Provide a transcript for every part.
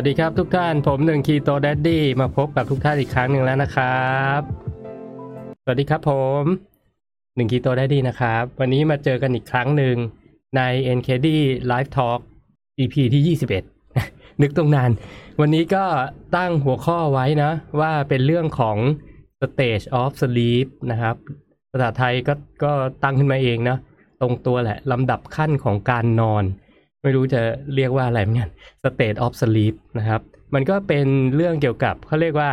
สวัสดีครับทุกท่านผมหนึ่งคีโตแดดดี้มาพบกับทุกท่านอีกครั้งหนึ่งแล้วนะครับ สวัสดีครับผมหนึ่งคีโตแดดดี้นะครับ วันนี้มาเจอกันอีกครั้งหนึ่งใน NKD Live Talk EP ที่ 21 นึกตรงนาน วันนี้ก็ตั้งหัวข้อไว้นะ ว่าเป็นเรื่องของ Stage of Sleep นะครับ ภาษาไทยก็ก็ตั้งขึ้นมาเองนะ ตรงตัวแหละลำดับขั้นของการนอน ไม่รู้จะเรียกว่าอะไรเหมือนกัน state of sleep นะครับ มันก็เป็นเรื่องเกี่ยวกับเขาเรียกว่า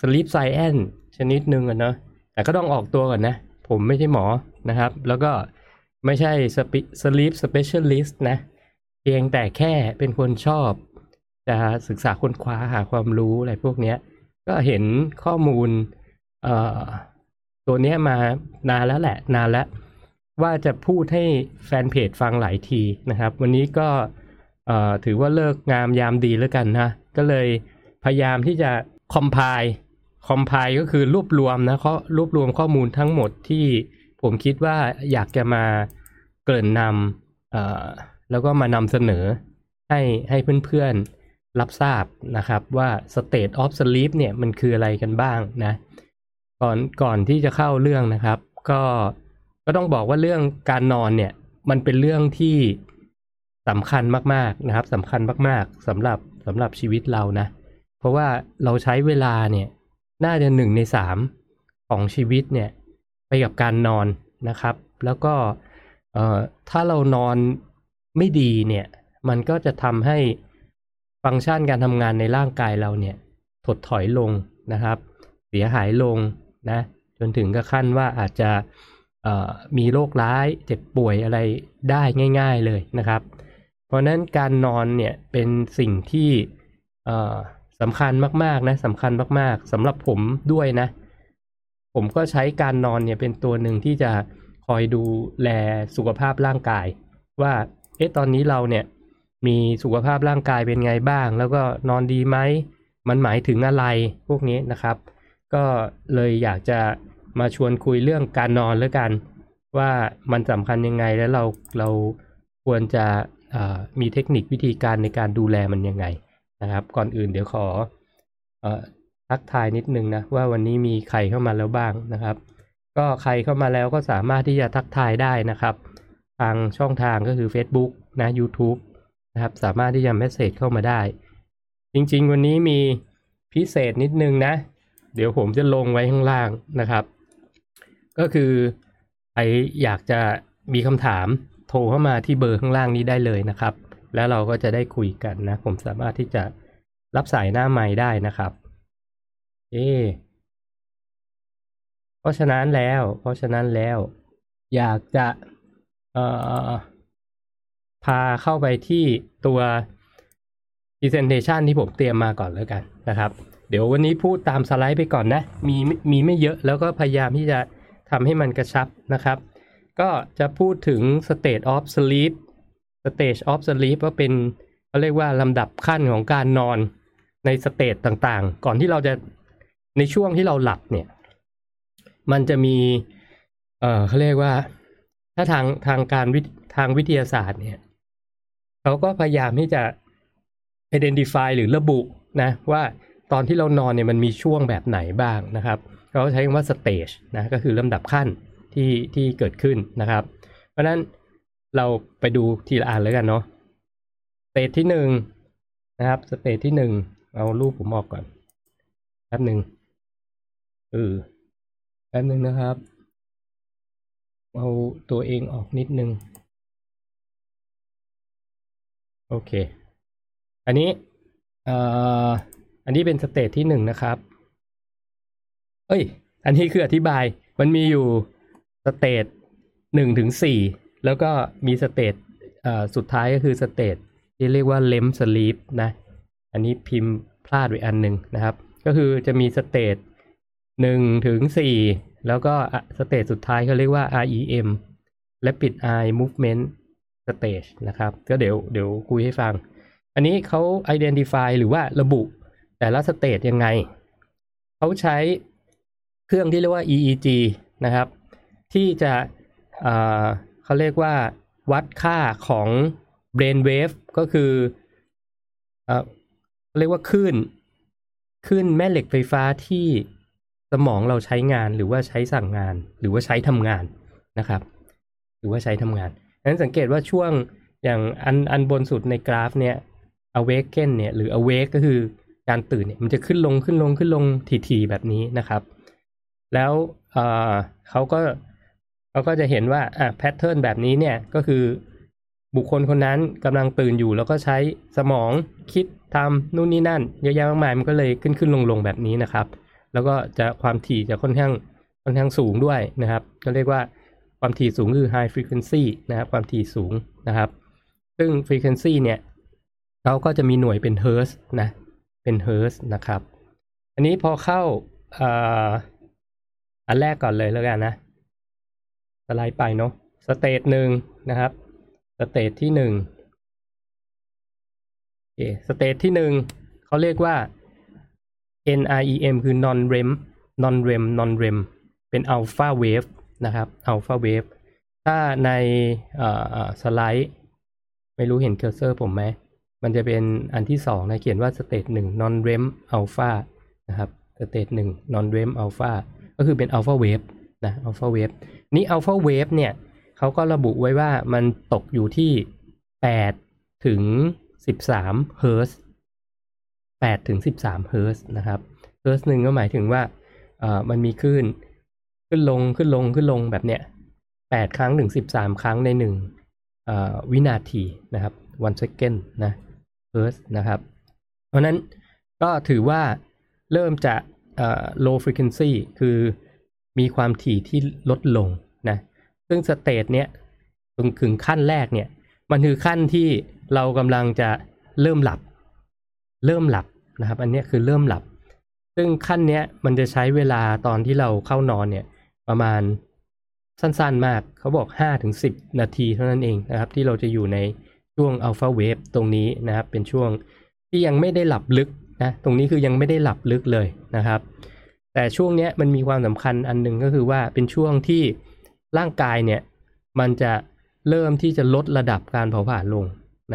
sleep science ชนิดหนึ่งอะเนาะแต่ก็ต้องออกตัวก่อนนะ ผมไม่ใช่หมอนะครับ แล้วก็ไม่ใช่ sleep specialist นะ เพียงแต่แค่เป็นคนชอบ จะศึกษาค้นคว้าหาความรู้อะไรพวกเนี้ยก็เห็นข้อมูลตัวเนี้ยมานานแล้วแหละ นานแล้ว ว่าจะพูดให้แฟนเพจฟังหลายทีนะครับ วันนี้ก็ถือว่าเลิกงามยามดีแล้วกันนะ ก็เลยพยายามที่จะคอมไพล์คอมไพล์ก็คือรวบรวมนะเข้อรวบรวมข้อมูลทั้งหมดที่ผมคิดว่าอยากจะมาเกริ่นนำแล้วก็มานำเสนอให้ให้เพื่อนๆรับทราบนะครับว่า state of sleep เนี่ยมันคืออะไรกันบ้างนะ ก่อนก่อนที่จะเข้าเรื่องนะครับ ก็ ก็ต้องบอกว่าเรื่องการนอนเนี่ย มันเป็นเรื่องที่สำคัญมากๆนะครับสำคัญมากๆสำหรับสำหรับชีวิตเรานะ เพราะว่าเราใช้เวลาเนี่ย น่าจะหนึ่งในสามของชีวิตเนี่ย ไปกับการนอนนะครับ แล้วก็เอ่อถ้าเรานอนไม่ดีเนี่ย มันก็จะทำให้ฟังก์ชันการทำงานในร่างกายเราเนี่ย ถดถอยลงนะครับ เสียหายลงนะ จนถึงกับขั้นว่าอาจจะ มีโรคร้ายเจ็บป่วยอะไรได้ง่าย ๆเลยนะครับ เพราะนั้นการนอนเนี่ยเป็นสิ่งที่สำคัญมากๆนะสำคัญมากๆสำหรับผมด้วยนะ ผมก็ใช้การนอนเนี่ยเป็นตัวหนึ่งที่จะคอยดูแลสุขภาพร่างกาย ว่าเอ๊ะตอนนี้เราเนี่ยมีสุขภาพร่างกายเป็นไงบ้าง แล้วก็นอนดีไหมมันหมายถึงอะไรพวกนี้นะครับ ก็เลยอยากจะ มาชวนคุยเรื่องการนอนแล้วกัน ว่ามันสำคัญยังไงแล้วเราเราควรจะมีเทคนิควิธีการในการดูแลมันยังไงนะครับ ก่อนอื่นเดี๋ยวขอเอ่อทักทายนิดนึงนะว่าวันนี้มีใครเข้ามาแล้วบ้างนะครับ ก็ใครเข้ามาแล้วก็สามารถที่จะทักทายได้นะครับ ทางช่องทางก็คือ Facebook นะ YouTube นะครับสามารถที่จะเมสเซจเข้ามาได้ จริงๆ วันนี้มีพิเศษนิดนึงนะ เดี๋ยวผมจะลงไว้ข้างล่างนะครับ ก็คือใครอยากจะมีคำถามโทรเข้ามาที่เบอร์ข้างล่างนี้ได้เลยนะครับ แล้วเราก็จะได้คุยกันนะ ผมสามารถที่จะรับสายหน้าไม้ได้นะครับ เอเพราะฉะนั้นแล้ว เพราะฉะนั้นแล้ว อยากจะเอ่อพาเข้าไปที่ตัว presentation ที่ผมเตรียมมาก่อนแล้วกันนะครับ เดี๋ยววันนี้พูดตามสไลด์ไปก่อนนะ มีมีไม่เยอะแล้วก็พยายามที่จะ ทำให้มันกระชับนะครับ ก็จะพูดถึง state of sleep stage of sleep ก็เป็นเขาเรียกว่าลำดับขั้นของการนอนในสเตจต่างๆ ก่อนที่เราจะในช่วงที่เราหลับเนี่ย มันจะมี เออเขาเรียกว่า ถ้าทางทางการวิทางวิทยาศาสตร์เนี่ยเขาก็พยายามที่จะ identify หรือระบุนะ ว่าตอนที่เรานอนเนี่ยมันมีช่วงแบบไหนบ้างนะครับ เขาใช้คำว่า stage นะก็คือลำดับขั้นที่ที่เกิดขึ้นนะครับ เพราะฉะนั้นเราไปดูทีละอันเลยกันเนาะ stage ที่หนึ่งนะครับ stage ที่หนึ่งเอารูปผมออกก่อนแป๊บหนึ่งเออแป๊บหนึ่งนะครับ เอาตัวเองออกนิดนึง โอเค อันนี้เอ่ออันนี้เป็น stage ที่หนึ่งนะครับ เอ้ย อันนี้คืออธิบาย มันมีอยู่ stage หนึ่งถึงสี่แล้วก็มี stage สุดท้ายก็คือ stage ที่เรียกว่า REM sleep นะ อันนี้พิมพ์พลาดไปอันหนึ่งนะครับ ก็คือจะมี stage หนึ่งถึงสี่แล้วก็ stage สุดท้ายเขาเรียกว่า REM Rapid Eye Movement Stage นะครับ ก็เดี๋ยวเดี๋ยวคุยให้ฟัง อันนี้เขา identify หรือว่าระบุแต่ละสเตจยังไง เขาใช้ เครื่องที่เรียกว่า EEG นะครับ ที่จะเเขาเรียกว่าวัดค่าของ brain wave ก็คือเอเรียกว่าคลื่นคลื่นแม่เหล็กไฟฟ้าที่สมองเราใช้งานหรือว่าใช้สั่งงาน หรือว่าใช้ทำงานนะครับ หรือว่าใช้ทำงานดังนั้นสังเกตว่าช่วงอย่างอันอันบนสุดในกราฟเนี่ย awaken เนี่ยหรือ awake ก็คือการตื่นเนี่ยมันจะขึ้นลงขึ้นลงขึ้นลงทีๆแบบนี้นะครับ แล้วเเขาก็เขาก็จะเห็นว่าอะแพทเทิร์นแบบนี้เนี่ยก็คือบุคคลคนนั้นกำลังตื่นอยู่แล้วก็ใช้สมองคิดทำนู่นนี่นั่นเยอะแยะมากมายมันก็เลยขึ้นขึ้นลงลงแบบนี้นะครับ แล้วก็จะความถี่จะค่อนข้างค่อนข้างสูงด้วยนะครับ ก็เรียกว่าความถี่สูงคือ high frequency นะครับความถี่สูงนะครับ ซึ่ง frequency เนี่ยเขาก็จะมีหน่วยเป็น hertz นะเป็น hertz นะครับ อันนี้พอเข้า อันแรกก่อนเลยแล้วกันนะ สไลด์ไปเนาะ stage หนึ่งนะครับ stage ที่หนึ่งโอเค stage ที่หนึ่งเขาเรียกว่า NREM คือ non REM non REM non REM เป็น alpha wave นะครับ alpha wave ถ้าในสไลด์ ไม่รู้เห็นเคอร์เซอร์ผมไหม มันจะเป็นอันที่สองนะเขียนว่า state หนึ่ง non REM alpha นะครับ state หนึ่ง non REM alpha ก็คือเป็น alpha wave นะ alpha wave นี้ alpha wave เนี่ยเขาก็ระบุไว้ว่ามันตกอยู่ที่ 8 ถึง 13 เฮิร์ตซ์8ถึง 13 เฮิร์ตซ์นะครับ เฮิร์ตซ์หนึ่งก็หมายถึงว่าเอ่อมันมีคลื่นขึ้นลงขึ้นลงขึ้นลงแบบเนี้ย8 ครั้งถึง 13 ครั้งใน1วินาทีนะครับ one second นะ hertz นะครับ เพราะนั้นก็ถือว่าเริ่มจะ low frequency คือมีความถี่ที่ลดลงนะ ซึ่ง stage เนี้ยตรงถึงขั้นแรกเนี่ย มันคือขั้นที่เรากำลังจะเริ่มหลับ เริ่มหลับนะครับ อันนี้คือเริ่มหลับ ซึ่งขั้นเนี้ยมันจะใช้เวลาตอนที่เราเข้านอนเนี่ย ประมาณสั้นๆมาก เขาบอก 5-10 นาทีเท่านั้นเองนะครับ ที่เราจะอยู่ในช่วงอัลฟาเวฟตรงนี้นะครับ เป็นช่วงที่ยังไม่ได้หลับลึก นะตรงนี้คือยังไม่ได้หลับลึกเลยนะครับ แต่ช่วงนี้มันมีความสำคัญอันหนึ่งก็คือว่าเป็นช่วงที่ร่างกายเนี่ยมันจะเริ่มที่จะลดระดับการเผาผลาญลง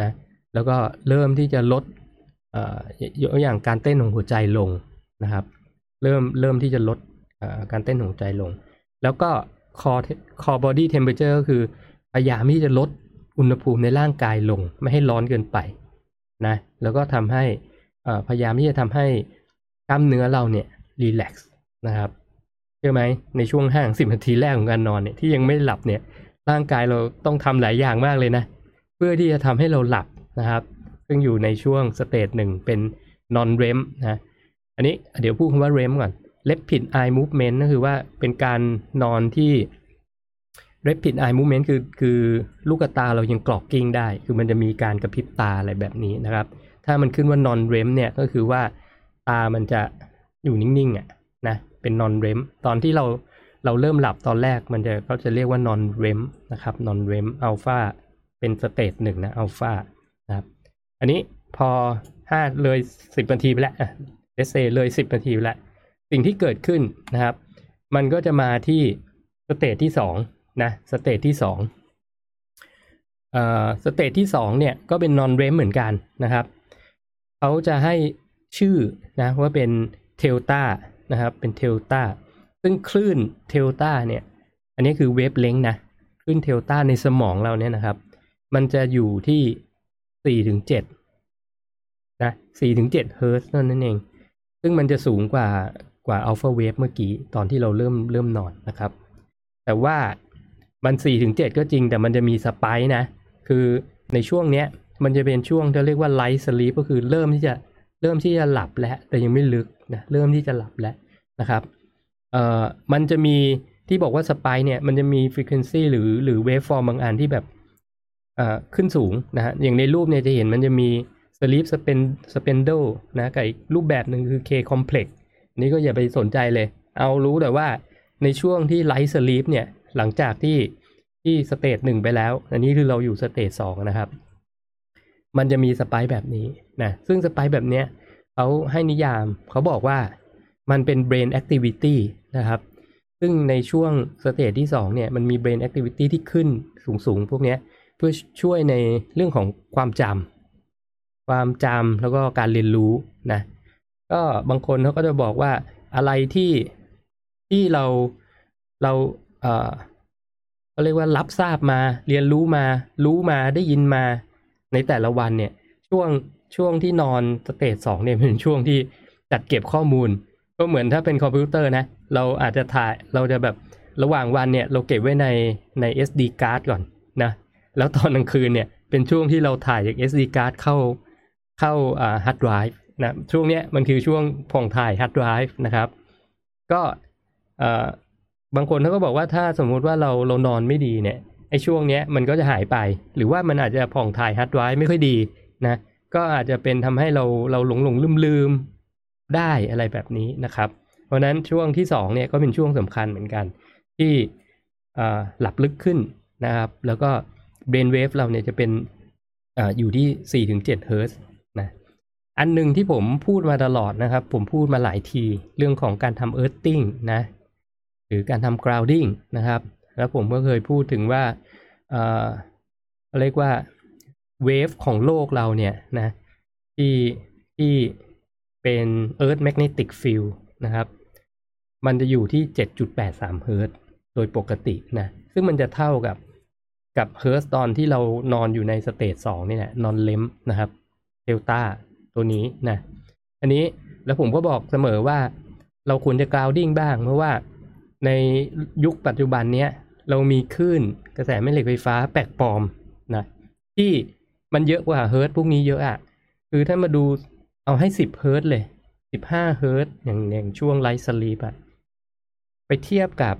นะแล้วก็เริ่มที่จะลดเอ่ออย่างการเต้นของหัวใจลงนะครับ เริ่มเริ่มที่จะลดการเต้นของหัวใจลง แล้วก็ core core body temperature ก็คือพยายามที่จะลดอุณหภูมิในร่างกายลง ไม่ให้ร้อนเกินไปนะแล้วก็ทำให้ พยายามที่จะทำให้กล้ามเนื้อเราเนี่ยrelax นะครับเชื่อไหมในช่วงห้าสิบนาทีแรกของการนอนเนี่ยที่ยังไม่หลับเนี่ยร่างกายเราต้องทำหลายอย่างมากเลยนะ เพื่อที่จะทำให้เราหลับนะครับ ซึ่งอยู่ในช่วง stage หนึ่งเป็น non REM นะอันนี้เดี๋ยวพูดคำว่า REM ก่อน rapid eye movement ก็คือว่าเป็นการนอนที่ rapid eye movement คือคือลูกตาเรายังกลอกกลิ้งได้ คือมันจะมีการกระพริบตาอะไรแบบนี้นะครับ ถ้ามันขึ้นว่า non REM เนี่ยก็คือว่าตามันจะอยู่นิ่งๆอะนะเป็น non REM ตอนที่เราเราเริ่มหลับตอนแรกมันจะเขาจะเรียกว่า non REM นะครับ non REM alpha เป็น stage หนึ่งนะ alpha นะครับ อันนี้พอห้าเลยสิบนาทีไปแล้วเอสเซเลยสิบนาทีไปแล้ว สิ่งที่เกิดขึ้นนะครับ มันก็จะมาที่ stage ที่สองนะ stage ที่สองเอ่อ stage ที่สองเนี่ยก็เป็น non REM เหมือนกันนะครับ เขาจะให้ชื่อนะว่าเป็นเทลตานะครับเป็นเทลตาซึ่งคลื่นเทลตาเนี่ย อันนี้คือ wavelength นะคลื่น theta ในสมองเราเนี่ยนะครับ มันจะอยู่ที่สี่ถึงเจ็ดนะสี่ถึงเจ็ดเฮิร์ตซ์นั่นเอง ซึ่งมันจะสูงกว่ากว่า alpha wave เมื่อกี้ตอนที่เราเริ่มเริ่มนอนนะครับ แต่ว่ามันสี่ถึงเจ็ดก็จริงแต่มันจะมี spike นะ คือในช่วงเนี้ย มันจะเป็นช่วงที่เรียกว่า light sleep ก็คือเริ่มที่จะเริ่มที่จะหลับแล้ว แต่ยังไม่ลึกนะเริ่มที่จะหลับแล้วนะครับเอ่อมันจะมีที่บอกว่า spike เนี่ยมันจะมี frequency หรือหรือ waveform บางอันที่แบบเอ่อขึ้นสูงนะฮะอย่างในรูปเนี่ยจะเห็นมันจะมี sleep spin spindle นะกับอีกรูปแบบหนึ่งคือ K complex นี่ก็อย่าไปสนใจเลย เอารู้แต่ว่าในช่วงที่ light sleep เนี่ยหลังจากที่ที่ stage หนึ่งไปแล้ว อันนี้คือเราอยู่ stage สองนะครับ มันจะมี spike แบบนี้นะซึ่ง spike แบบเนี้ยเขาให้นิยามเขาบอกว่ามันเป็น brain activity นะครับ ซึ่งในช่วง stage ที่2เนี่ยมันมี brain activity ที่ขึ้นสูงๆ พวกเนี้ยเพื่อช่วยในเรื่องของความจำความจำแล้วก็การเรียนรู้นะก็บางคนเขาก็จะบอกว่าอะไรที่ที่เราเราเอ่อเขาเรียกว่ารับทราบมา เรียนรู้มา รู้มาได้ยินมา ในแต่ละวันเนี่ยช่วงช่วงที่นอน stage สองเนี่ยเป็นช่วงที่จัดเก็บข้อมูล ก็เหมือนถ้าเป็นคอมพิวเตอร์นะ เราอาจจะถ่ายเราจะแบบระหว่างวันเนี่ยเราเก็บไว้ในใน SD card ก่อนนะแล้วตอนกลางคืนเนี่ยเป็นช่วงที่เราถ่ายจาก SD card เข้าเข้าอ่า hard drive นะช่วงเนี้ยมันคือช่วงผ่องถ่าย hard drive นะครับ ก็อ่อบางคนเขาก็บอกว่าถ้าสมมุติว่าเราเรานอนไม่ดีเนี่ย ไอ้ช่วงเนี้ยมันก็จะหายไป หรือว่ามันอาจจะผ่องถ่าย hard drive ไม่ค่อยดีนะก็อาจจะเป็นทำให้เราเราหลงหลงลืมลืมได้อะไรแบบนี้นะครับ เพราะนั้นช่วงที่สองเนี่ยก็เป็นช่วงสำคัญเหมือนกัน ที่อ่าหลับลึกขึ้นนะครับ แล้วก็ brain wave เราเนี่ยจะเป็นอาอยู่ที่ 4-7เฮิร์ตซ์นะอันหนึ่งที่ผมพูดมาตลอดนะครับ ผมพูดมาหลายทีเรื่องของการทำ earthing นะหรือการทำ grounding นะครับ แล้วผมก็เคยพูดถึงว่าเอ่อเรียกว่าเวฟของโลกเราเนี่ยนะที่ที่เป็น earth magnetic field นะครับ มันจะอยู่ที่ 7.83เฮิร์ตโดยปกตินะ ซึ่งมันจะเท่ากับกับเฮิร์ตตอนที่เรานอนอยู่ใน stage 2นี่แหละ non REM นะครับเดลต้าตัวนี้นะ อันนี้แล้วผมก็บอกเสมอว่าเราควรจะ grounding บ้างเพราะว่า ในยุคปัจจุบันเนี้ยเรามีคลื่นกระแสแม่เหล็กไฟฟ้าแปลกปลอมนะที่มันเยอะกว่าเฮิร์ตพวกนี้เยอะอะคือถ้ามาดูเอาให้10เฮิร์ตเลย15เฮิร์ตอย่างอย่างช่วง light sleep อะไปเทียบกับ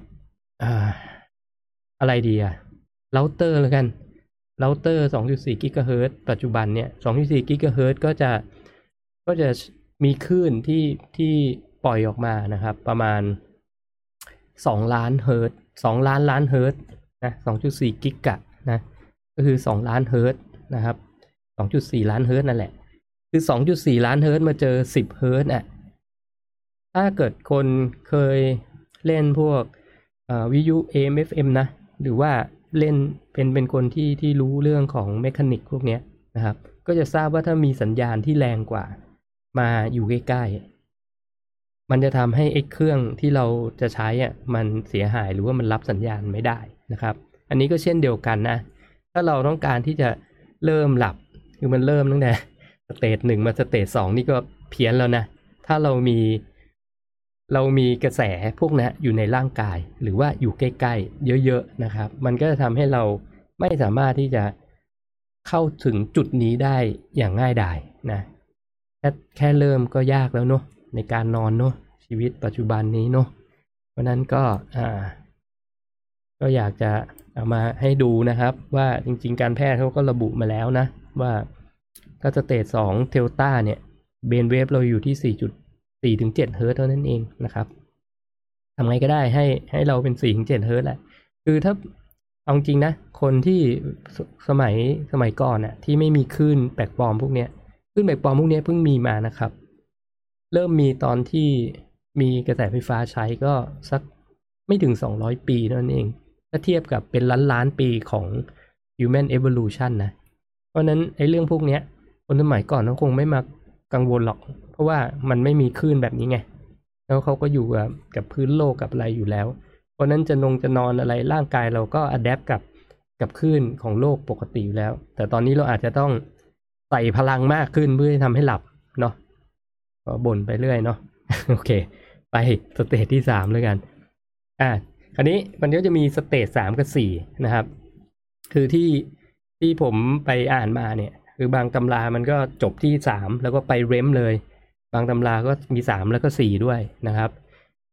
อะไรดีอะเราเตอร์แล้วกันเราเตอร์2.4กิกะเฮิร์ตปัจจุบันเนี่ย2.4กิกะเฮิร์ตก็จะก็จะมีคลื่นที่ที่ปล่อยออกมานะครับ ประมาณ 2 ล้านเฮิร์ตซ์2ล้านล้านเฮิร์ตซ์นะ2.4 กิกะนะก็คือ 2 ล้านเฮิร์ตนะครับ 2.4 ล้านเฮิร์ตนั่นแหละ คือ 2.4 ล้านเฮิร์ตมาเจอ 10 เฮิร์ตอะถ้าเกิดคนเคยเล่นพวกเอ่อวิทยุ AM FM นะ หรือว่าเล่นเป็นเป็นคนที่ที่รู้เรื่องของ mechanic พวกเนี้ยนะครับ ก็จะทราบว่าถ้ามีสัญญาณที่แรงกว่ามาอยู่ใกล้ๆ มันจะทำให้ไอ้เครื่องที่เราจะใช้อะมันเสียหายหรือว่ามันรับสัญญาณไม่ได้นะครับ อันนี้ก็เช่นเดียวกันนะ ถ้าเราต้องการที่จะเริ่มหลับคือมันเริ่มตั้งแต่ stage หนึ่งมา stage สองนี่ก็เพี้ยนแล้วนะ ถ้าเรามีเรามีกระแสพวกนี้อยู่ในร่างกาย หรือว่าอยู่ใกล้ๆ เยอะๆนะครับ มันก็จะทำให้เราไม่สามารถที่จะเข้าถึงจุดนี้ได้อย่างง่ายดายนะแค่แค่เริ่มก็ยากแล้วเนาะ ในการนอนเนาะชีวิตปัจจุบันนี้เนาะเพราะนั้นก็อ่า ก็อยากจะเอามาให้ดูนะครับ ว่าจริง ๆ การแพทย์เขาก็ระบุมาแล้วนะ ว่าถ้า stage สอง theta เนี่ย brain wave เราอยู่ที่4.4ถึง7เฮิร์ตเท่านั้นเองนะครับทำไงก็ได้ให้ให้เราเป็น4ถึง7เฮิร์ตแหละ คือถ้าเอาจริงนะ คนที่สสมัยสมัยก่อนน่ะที่ไม่มีคลื่นแปลกปลอมพวกเนี้ยคลื่นแปลกปลอมพวกเนี้ยเพิ่งมีมานะครับ เริ่มมีตอนที่มีกระแสไฟฟ้าใช้ก็สักไม่ถึง 200 ปีนั้นเอง ถ้าเทียบกับเป็นล้านล้านปีของ human evolution นะ เพราะนั้นไอ้เรื่องพวกเนี้ยคนสมัยก่อนเขาคงไม่มากังวลหรอก เพราะว่ามันไม่มีคลื่นแบบนี้ไง แล้วเขาก็อยู่กับกับพื้นโลกกับอะไรอยู่แล้ว เพราะฉะนั้นจะนั่งจะนอนอะไรร่างกายเราก็ adapt กับกับคลื่นของโลกปกติอยู่แล้ว แต่ตอนนี้เราอาจจะต้องใส่พลังมากขึ้นเพื่อทำให้หลับเนาะ ก็บ่นไปเรื่อยเนาะโอเค ไป stage ที่สามเลยกัน อะคราวนี้มันก็จะมี stage สามกับสี่นะครับ คือที่ที่ผมไปอ่านมาเนี่ย คือบางตำรามันก็จบที่สามแล้วก็ไป REM เลย บางตำราก็มีสามแล้วก็สี่ด้วยนะครับ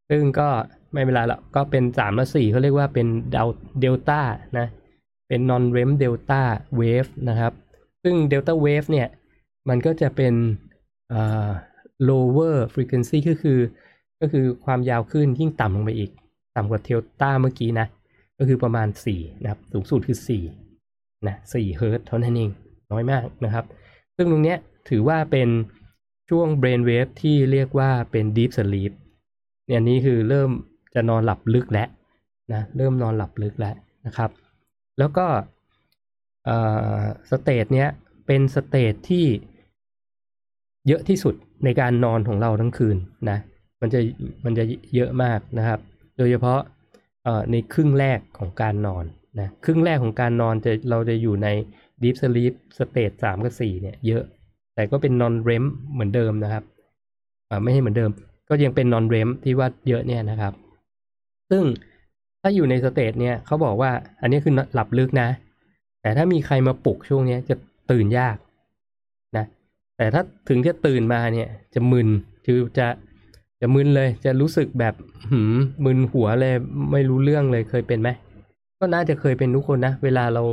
ซึ่งก็ไม่เป็นไรหรอกก็เป็นสามและสี่เขาเรียกว่าเป็นเดลต้านะเป็น non REM delta wave นะครับ ซึ่ง delta wave เนี่ย มันก็จะเป็นอ่อ lower frequency ก็คือ ก็คือความยาวขึ้นยิ่งต่ำลงไปอีก ต่ำกว่าเทลต้าเมื่อกี้นะ ก็คือประมาณ 4 นะครับ สูงสุดคือ 4 นะ4เฮิร์ตเท่านั้นเอง น้อยมากนะครับ ซึ่งตรงเนี้ยถือว่าเป็นช่วง brain wave ที่เรียกว่าเป็น deep sleep เนี่ย อันนี้คือเริ่มจะนอนหลับลึกแล้วนะเริ่มนอนหลับลึกแล้วนะครับ แล้วก็ stage เนี้ยเป็น stage ที่เยอะที่สุด ในการนอนของเราทั้งคืนนะมันจะมันจะเยอะมากนะครับ โดยเฉพาะในครึ่งแรกของการนอนนะครึ่งแรกของการนอนจะเราจะอยู่ใน deep sleep stage 3กับ4เนี่ยเยอะ แต่ก็เป็น non REM เหมือนเดิมนะครับไม่ให้เหมือนเดิม ก็ยังเป็น non REM ที่ว่าเยอะเนี่ยนะครับ ซึ่งถ้าอยู่ในสเตจเนี่ยเขาบอกว่าอันนี้คือหลับลึกนะ แต่ถ้ามีใครมาปลุกช่วงนี้จะตื่นยาก แต่ถ้าถึงจะตื่นมาเนี่ย จะมึนคือจะจะมึนเลย จะรู้สึกแบบหืมมึนหัวเลยไม่รู้เรื่องเลยเคยเป็นไหมก็น่าจะเคยเป็นทุกคนนะ เวลาเรา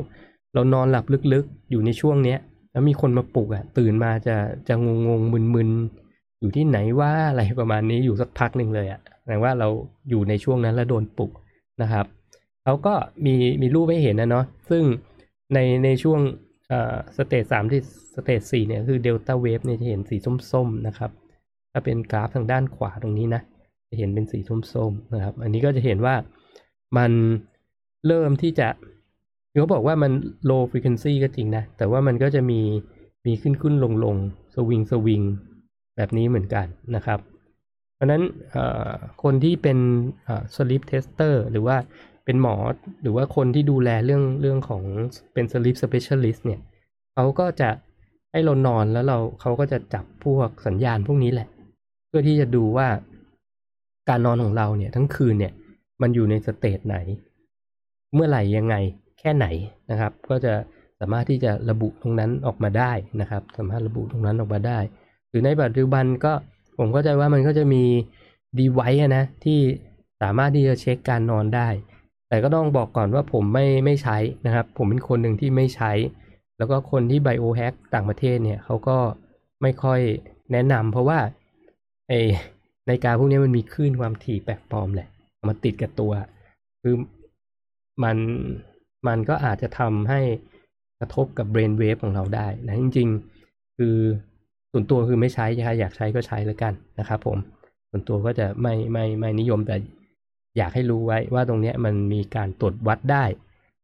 เรานอนหลับลึกๆ อยู่ในช่วงเนี้ย แล้วมีคนมาปลุกอ่ะ ตื่นมาจะจะงงๆ มึนๆอยู่ที่ไหนวะอะไรประมาณนี้อยู่สักพักหนึ่งเลยอ่ะแปลว่าเราอยู่ในช่วงนั้นแล้วโดนปลุกนะครับเขาก็มีมีรูปให้เห็นนะเนาะซึ่งในในช่วง stage สามที่ stage สี่เนี่ยคือ delta wave เนี่ยจะเห็นสีส้มๆนะครับ ถ้าเป็นกราฟทางด้านขวาตรงนี้นะ จะเห็นเป็นสีส้มๆนะครับ อันนี้ก็จะเห็นว่ามันเริ่มที่จะเขาบอกว่ามัน low frequency ก็จริงนะ แต่ว่ามันก็จะมีมีขึ้นขึ้นลงลงสวิงสวิงแบบนี้เหมือนกันนะครับ เพราะนั้นคนที่เป็น sleep tester หรือว่าเป็นหมอหรือว่าคนที่ดูแลเรื่องเรื่องของเป็น sleep specialist เนี่ยเขาก็จะ ให้เรานอนแล้วเราเขาก็จะจับพวกสัญญาณพวกนี้แหละ เพื่อที่จะดูว่าการนอนของเราเนี่ยทั้งคืนเนี่ยมันอยู่ในสเตจไหน เมื่อไหร่ยังไงแค่ไหนนะครับ ก็จะสามารถที่จะระบุตรงนั้นออกมาได้นะครับ สามารถระบุตรงนั้นออกมาได้ หรือในปัจจุบันก็ผมก็จว่ามันก็จะมีดีไวซ์นะที่สามารถที่จะเช็คการนอนได้ แต่ก็ต้องบอกก่อนว่าผมไม่ไม่ใช้นะครับ ผมเป็นคนหนึ่งที่ไม่ใช้ แล้วก็คนที่ biohack ต่างประเทศเนี่ยเขาก็ไม่ค่อยแนะนำเพราะว่าไอ้นาฬิกาพวกนี้มันมีคลื่นความถี่แปลกปลอมแหละมาติดกับตัว คือมันมันก็อาจจะทำให้กระทบกับ brain wave ของเราได้นะจริง ๆ คือส่วนตัวคือไม่ใช้ใครอยากใช้ก็ใช้แล้วกันนะครับผมส่วนตัวก็จะไม่ไม่ไม่นิยมแต่อยากให้รู้ไว้ว่าตรงนี้มันมีการตรวจวัดได้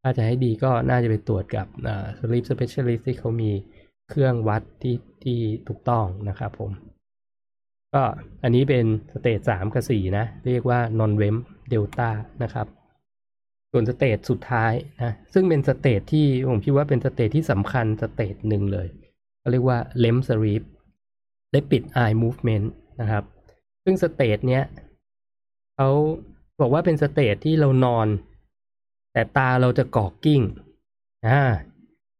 ถ้าจะให้ดีก็น่าจะไปตรวจกับ sleep specialist ที่เขามีเครื่องวัดที่ที่ถูกต้องนะครับผม ก็อันนี้เป็น stage 3กับ4นะ เรียกว่า non REM delta นะครับ ส่วน stage สุดท้ายนะ ซึ่งเป็น stage ที่ผมคิดว่าเป็น stage ที่สำคัญ stage หนึ่งเลยเขาเรียกว่า REM sleep rapid eye movement นะครับ ซึ่ง stage เนี้ยเขาบอกว่าเป็น stage ที่เรานอน แต่ตาเราจะกลอกกลิ้งอ่า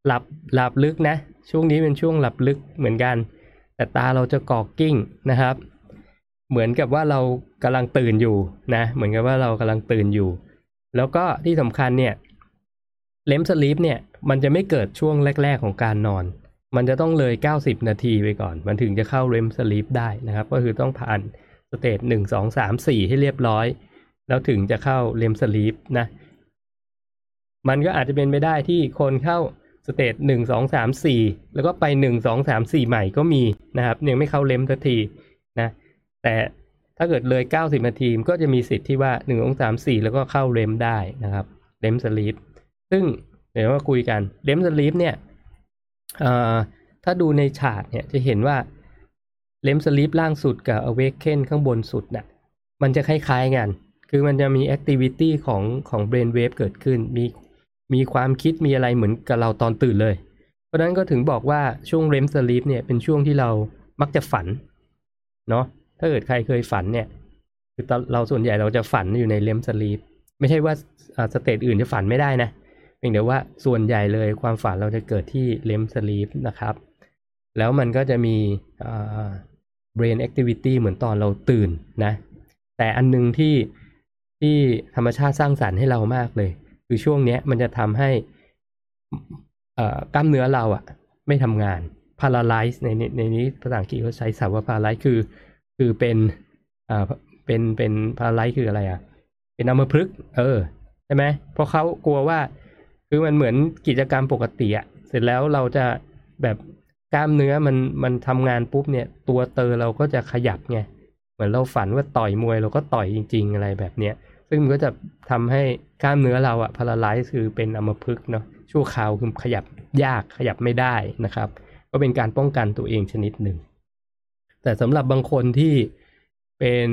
หลับหลับลึกนะ ช่วงนี้เป็นช่วงหลับลึกเหมือนกัน แต่ตาเราจะกลอกกลิ้งนะครับ เหมือนกับว่าเรากำลังตื่นอยู่นะ เหมือนกับว่าเรากำลังตื่นอยู่ แล้วก็ที่สำคัญเนี่ยREM sleep เนี่ยมันจะไม่เกิดช่วงแรก ๆของการนอน มันจะต้องเลย 90 นาทีไปก่อน มันถึงจะเข้า REM sleep ได้นะครับ ก็คือต้องผ่าน stage หนึ่งสองสามสี่ให้เรียบร้อย แล้วถึงจะเข้า REM sleep นะ มันก็อาจจะเป็นไปได้ที่คนเข้า stage หนึ่งสองสามสี่แล้วก็ไปหนึ่งสองสามสี่ใหม่ก็มีนะครับยังไม่เข้า REM สักทีนะแต่ถ้าเกิดเลยเก้าสิบนาทีก็จะมีสิทธิ์ที่ว่าหนึ่งสองสามสี่แล้วก็เข้า REM ได้นะครับ REM sleep ซึ่งเดี๋ยวมาคุยกัน REM sleep เนี่ยถ้าดูในฉากเนี่ยจะเห็นว่า REM sleep ล่างสุดกับ awaken ข้างบนสุดนะ่ะมันจะคล้ายๆกัน คือมันจะมี activity ของของ brain wave เกิดขึ้นมี มีความคิดมีอะไรเหมือนกับเราตอนตื่นเลย เพราะนั้นก็ถึงบอกว่าช่วง REM sleep เนี่ยเป็นช่วงที่เรามักจะฝันเนาะถ้าเกิดใครเคยฝันเนี่ย คือเราส่วนใหญ่เราจะฝันอยู่ใน REM sleep ไม่ใช่ว่า stage อื่นจะฝันไม่ได้นะเพียงแต่ว่าส่วนใหญ่เลยความฝันเราจะเกิดที่ REM sleep นะครับ แล้วมันก็จะมี brain activity เหมือนตอนเราตื่นนะ แต่อันนึงที่ที่ธรรมชาติสร้างสรรค์ให้เรามากเลย คือช่วงเนี้ยมันจะทำให้กล้ามเนื้อเราอะไม่ทำงาน paralyze ในในนี้ภาษาอังกฤษเขาใช้ศัพท์ว่า paralyze คือ คือเป็นอ่าเป็นเป็น paralyze คืออะไรอะเป็นอัมพฤกษ์เออใช่ไหมเพราะเขากลัวว่า คือมันเหมือนกิจกรรมปกติอะเสร็จแล้วเราจะแบบกล้ามเนื้อมันมันทำงานปุ๊บเนี่ย ตัวเตอเราก็จะขยับไงเหมือนเราฝันว่าต่อยมวยเราก็ต่อยจริง ๆ อะไรแบบเนี้ย ซึ่งมันก็จะทำให้กล้ามเนื้อเราอะพาราไลซ์คือเป็นอัมพฤกษ์เนาะชั่วคราวคือขยับยากขยับไม่ได้นะครับ ก็เป็นการป้องกันตัวเองชนิดหนึ่ง แต่สำหรับบางคนที่เป็น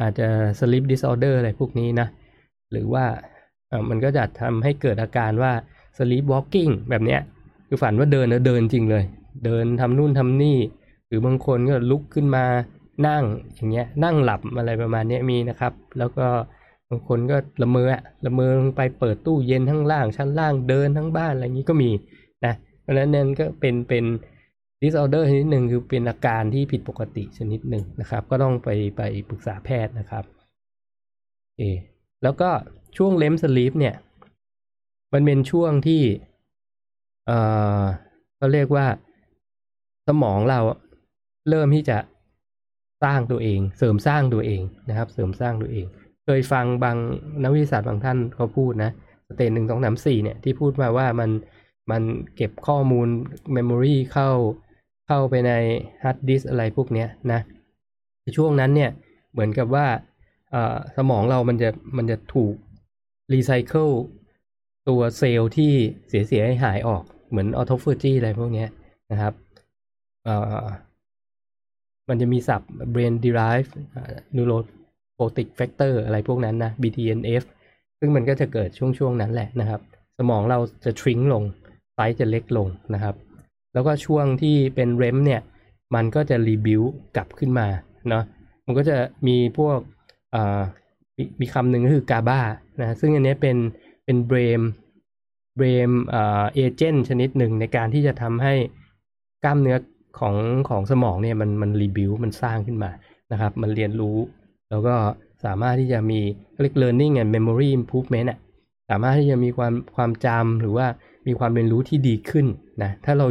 อาจจะ sleep disorder อะไรพวกนี้นะ หรือว่ามันก็จะทำให้เกิดอาการว่า sleep walking แบบเนี้ยคือฝันว่าเดินนะเดินจริงเลย เดินทำนู่นทำนี่ หรือบางคนก็ลุกขึ้นมานั่งอย่างเงี้ยนั่งหลับอะไรประมาณนี้มีนะครับ แล้วก็างคนก็ละเมอละเมอลงไปเปิดตู้เย็นทั้งล่าง ชั้นล่างเดินทั้งบ้านอะไรอย่างนี้ก็มีนะเพราะฉะนั้นนั่นก็เป็นเป็น disorder ชนิดหนึ่งคือเป็นอาการที่ผิดปกติชนิดหนึ่งนะครับ ก็ต้องไปไปปรึกษาแพทย์นะครับโอแล้วก็ช่วงเลมสลีปเนี่ย มันเป็นช่วงที่เอ่อเขาเรียกว่าสมองเราเริ่มที่จะสร้างตัวเอง เสริมสร้างตัวเองนะครับ เสริมสร้างตัวเอง เคยฟังบางนักวิทยาศาสตร์บางท่านเขาพูดนะ stage หนึ่งสองสามสี่เนี่ยที่พูดมาว่ามันมันเก็บข้อมูล memory เข้าเข้าไปใน hard disk อะไรพวกเนี้ยนะช่วงนั้นเนี่ยเหมือนกับว่าสมองเรามันจะมันจะถูกรีไซเคิลตัวเซลล์ที่เสียเสียหายออกเหมือน autophagy อะไรพวกนี้นะครับมันจะมีศัพท์ brain derived neurotropic factor อะไรพวกนั้นนะ BDNF ซึ่งมันก็จะเกิดช่วงช่วงนั้นแหละนะครับ สมองเราจะทริงลงไซส์จะเล็กลงนะครับ แล้วก็ช่วงที่เป็นเรมเนี่ย มันก็จะรีบิวกลับขึ้นมาเนาะมันก็จะมีพวกมีคำหนึ่งก็คือกาบานะซึ่งอันนี้เป็นเป็นเบรมเบรมเอเจนต์ชนิดหนึ่งในการที่จะทำให้กล้ามเนื้อของของสมองเนี่ยมันมันรีบิวมันสร้างขึ้นมานะครับ มันเรียนรู้ แล้วก็สามารถที่จะมีเรียก learning and memory improvement อะสามารถที่จะมีความความจำหรือว่ามีความเรียนรู้ที่ดีขึ้นนะถ้าเรา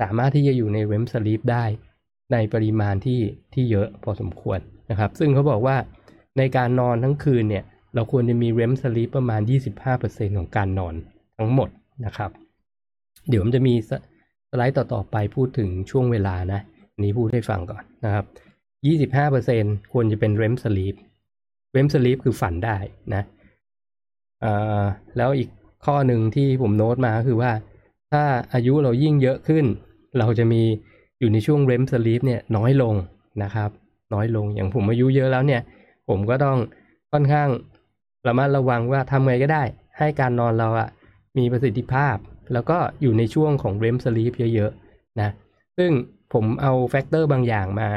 สามารถที่จะอยู่ใน REM sleep ได้ในปริมาณที่ที่เยอะพอสมควรนะครับ ซึ่งเขาบอกว่าในการนอนทั้งคืนเนี่ย เราควรจะมี REM sleep ประมาณ 25%ของการนอนทั้งหมดนะครับ เดี๋ยวมันจะมีสไลด์ต่อ ๆ ไปพูดถึงช่วงเวลานะ นี้พูดให้ฟังก่อนนะครับ 25%ควรจะเป็น REM sleep REM sleep คือฝันได้นะแล้วอีกข้อหนึ่งที่ผมโน้ตมาคือว่า ถ้าอายุเรายิ่งเยอะขึ้น เราจะมีอยู่ในช่วงเรมสลีปเนี่ยน้อยลงนะครับ น้อยลงอย่างผมอายุเยอะแล้วเนี่ย ผมก็ต้องค่อนข้างระมัดระวังว่าทำไงก็ได้ ให้การนอนเราอะมีประสิทธิภาพ แล้วก็อยู่ในช่วงของเรมสลีปเยอะๆนะซึ่งผมเอาแฟกเตอร์บางอย่างมา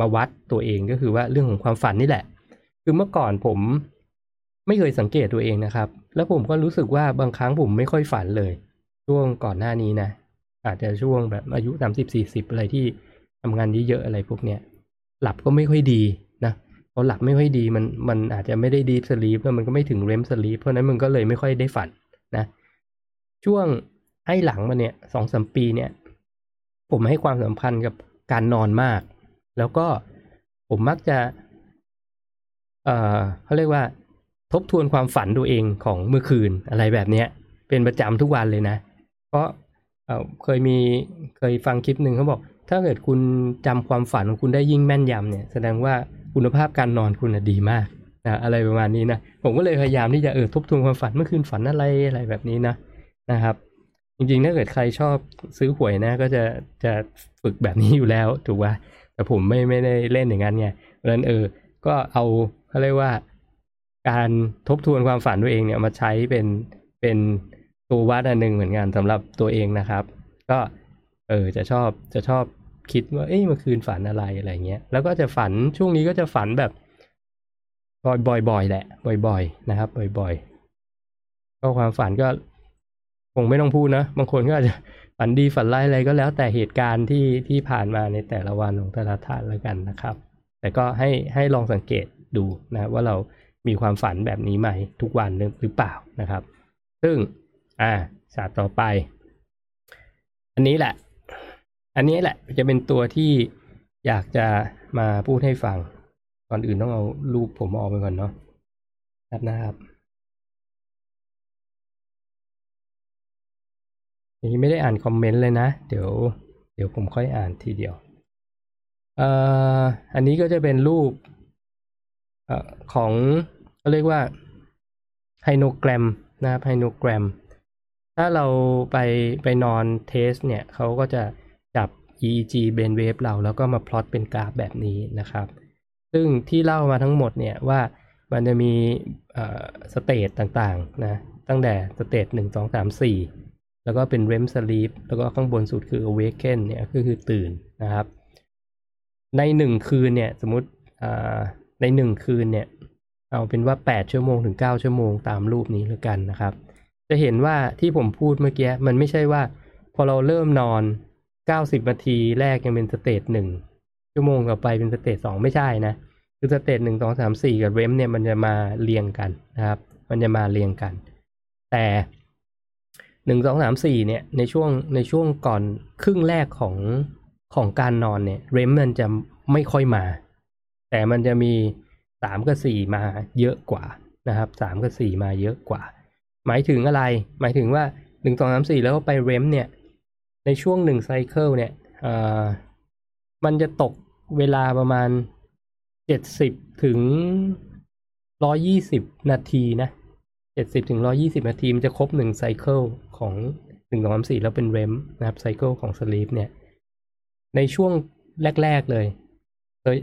มาวัดตัวเองก็คือว่าเรื่องของความฝันนี่แหละ คือเมื่อก่อนผมไม่เคยสังเกตตัวเองนะครับ แล้วผมก็รู้สึกว่าบางครั้งผมไม่ค่อยฝันเลย ช่วงก่อนหน้านี้นะ อาจจะช่วงแบบอายุสามสิบสี่สิบอะไรที่ทำงานเยอะๆอะไรพวกเนี้ยหลับก็ไม่ค่อยดีนะพอหลับไม่ค่อยดีมันมันอาจจะไม่ได้ดีสลีปแล้วมันก็ไม่ถึงเรมสลีปเพราะนั้นมันก็เลยไม่ค่อยได้ฝันนะ ช่วงให้หลังมาเนี่ยสองสมปีเนี่ย ผมให้ความสำคัญกับการนอนมาก แล้วก็ผมมักจะ เอ่อเขาเรียกว่า ทบทวนความฝันตัวเองของเมื่อคืนอะไรแบบเนี้ย เป็นประจำทุกวันเลยนะ เพราะเคยมีเคยฟังคลิปหนึ่งเขาบอก ถ้าเกิดคุณจำความฝันของคุณได้ยิ่งแม่นยำเนี่ย แสดงว่าคุณภาพการนอนคุณดีมากนะอะไรประมาณนี้นะ ผมก็เลยพยายามที่จะเออทบทวนความฝันเมื่อคืนฝันอะไรอะไรแบบนี้นะนะครับ จริงๆถ้าเกิดใครชอบซื้อหวยนะ ก็จะจะฝึกแบบนี้อยู่แล้วถูกป่ะ แต่ผมไม่ไม่ได้เล่นอย่างนั้นไงเพราะฉะนั้นเออ ก็เอาเขาเรียกว่า การทบทวนความฝันตัวเองเนี่ยมาใช้เป็นเป็นตัววัดอันหนึ่งเหมือนกันสำหรับตัวเองนะครับ ก็เออจะชอบจะชอบคิดว่าเอ้ยเมื่อคืนฝันอะไรอะไรเงี้ยแล้วก็จะฝันช่วงนี้ก็จะฝันแบบบ่อยๆแหละ บ่อยๆนะครับ บ่อยๆก็ความฝันก็คงไม่ต้องพูดนะบางคนก็อาจจะ ฝันดีฝันร้ายอะไรก็แล้วแต่เหตุการณ์ที่ที่ผ่านมาในแต่ละวันของแต่ละท่านแล้วกันนะครับ แต่ก็ให้ให้ลองสังเกตดูนะว่าเรามีความฝันแบบนี้ไหมทุกวันหรือเปล่านะครับ ซึ่งอ่าศาสตร์ต่อไป อันนี้แหละ อันนี้แหละจะเป็นตัวที่อยากจะมาพูดให้ฟัง ก่อนอื่นต้องเอารูปผมออกไปก่อนเนาะครับนะครับ นี้ไม่ได้อ่านคอมเมนต์เลยนะ เดี๋ยว เดี๋ยวผมค่อยอ่านทีเดียวเอ่ออันนี้ก็จะเป็นรูปเอ่อของเขาเรียกว่า hypnogram นะครับ hypnogram ถ้าเราไปไปนอน test เนี่ยเขาก็จะจับ EEG brain wave เราแล้วก็มาพลอตเป็นกราฟแบบนี้นะครับ ซึ่งที่เล่ามาทั้งหมดเนี่ยว่ามันจะมี stage ต่างๆนะตั้งแต่ stage หนึ่งสองสามสี่ แล้วก็เป็น REM sleep แล้วก็ข้างบนสุดคือ awaken เนี่ยก็คือตื่นนะครับ ในหนึ่งคืนเนี่ยสมมติในหนึ่งคืนเนี่ยเอาเป็นว่า 8 ชั่วโมงถึง 9 ชั่วโมงตามรูปนี้แล้วกันนะครับ จะเห็นว่าที่ผมพูดเมื่อกี้มันไม่ใช่ว่าพอเราเริ่มนอน 90 นาทีแรกยังเป็น stage หนึ่งชั่วโมงต่อไปเป็น stage สองไม่ใช่นะคือ stage หนึ่งสองสามสี่กับ REM เนี่ยมันจะมาเรียงกันนะครับ มันจะมาเรียงกัน แต่ หนึ่งสองสามสี่เนี่ยในช่วงในช่วงก่อนครึ่งแรกของของการนอนเนี่ยเรมมันจะไม่ค่อยมา แต่มันจะมีสามกับสี่มาเยอะกว่านะครับสามกับสี่มาเยอะกว่า หมายถึงอะไร หมายถึงว่าหนึ่งสองสามสี่แล้วก็ไปเรมเนี่ย ในช่วงหนึ่งไซเคิลเนี่ยมันจะตกเวลาประมาณเจ็ดสิบถึงร้อยยี่สิบนาทีนะเจ็ดสิบถึงร้อยยี่สิบนาที มันจะครบหนึ่ง cycle ของหนึ่งสองสามสี่แล้วเป็น REM นะครับ cycle ของ sleep เนี่ย ในช่วงแรก ๆ เลย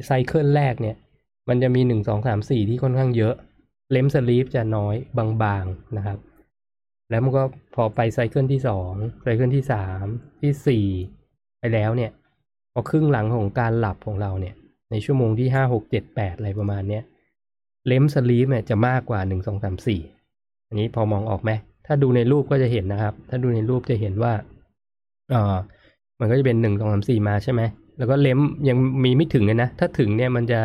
cycle แรกเนี่ย มันจะมีหนึ่งสองสามสี่ที่ค่อนข้างเยอะ REM sleep จะน้อยบางๆนะครับ แล้วมันก็พอไป cycle ที่สอง cycle ที่สามที่สี่ไปแล้วเนี่ย พอครึ่งหลังของการหลับของเราเนี่ย ในชั่วโมงที่ห้าหกเจ็ดแปดอะไรประมาณเนี้ยเลมสลีปเนี่ยจะมากกว่าหนึ่งสองสามสี่อันนี้พอมองออกไหม ถ้าดูในรูปก็จะเห็นนะครับ ถ้าดูในรูปจะเห็นว่าเออมันก็จะเป็นหนึ่งสองสามสี่มาใช่ไหม แล้วก็เลมยังมีไม่ถึงเลยนะ ถ้าถึงเนี่ยมันจะ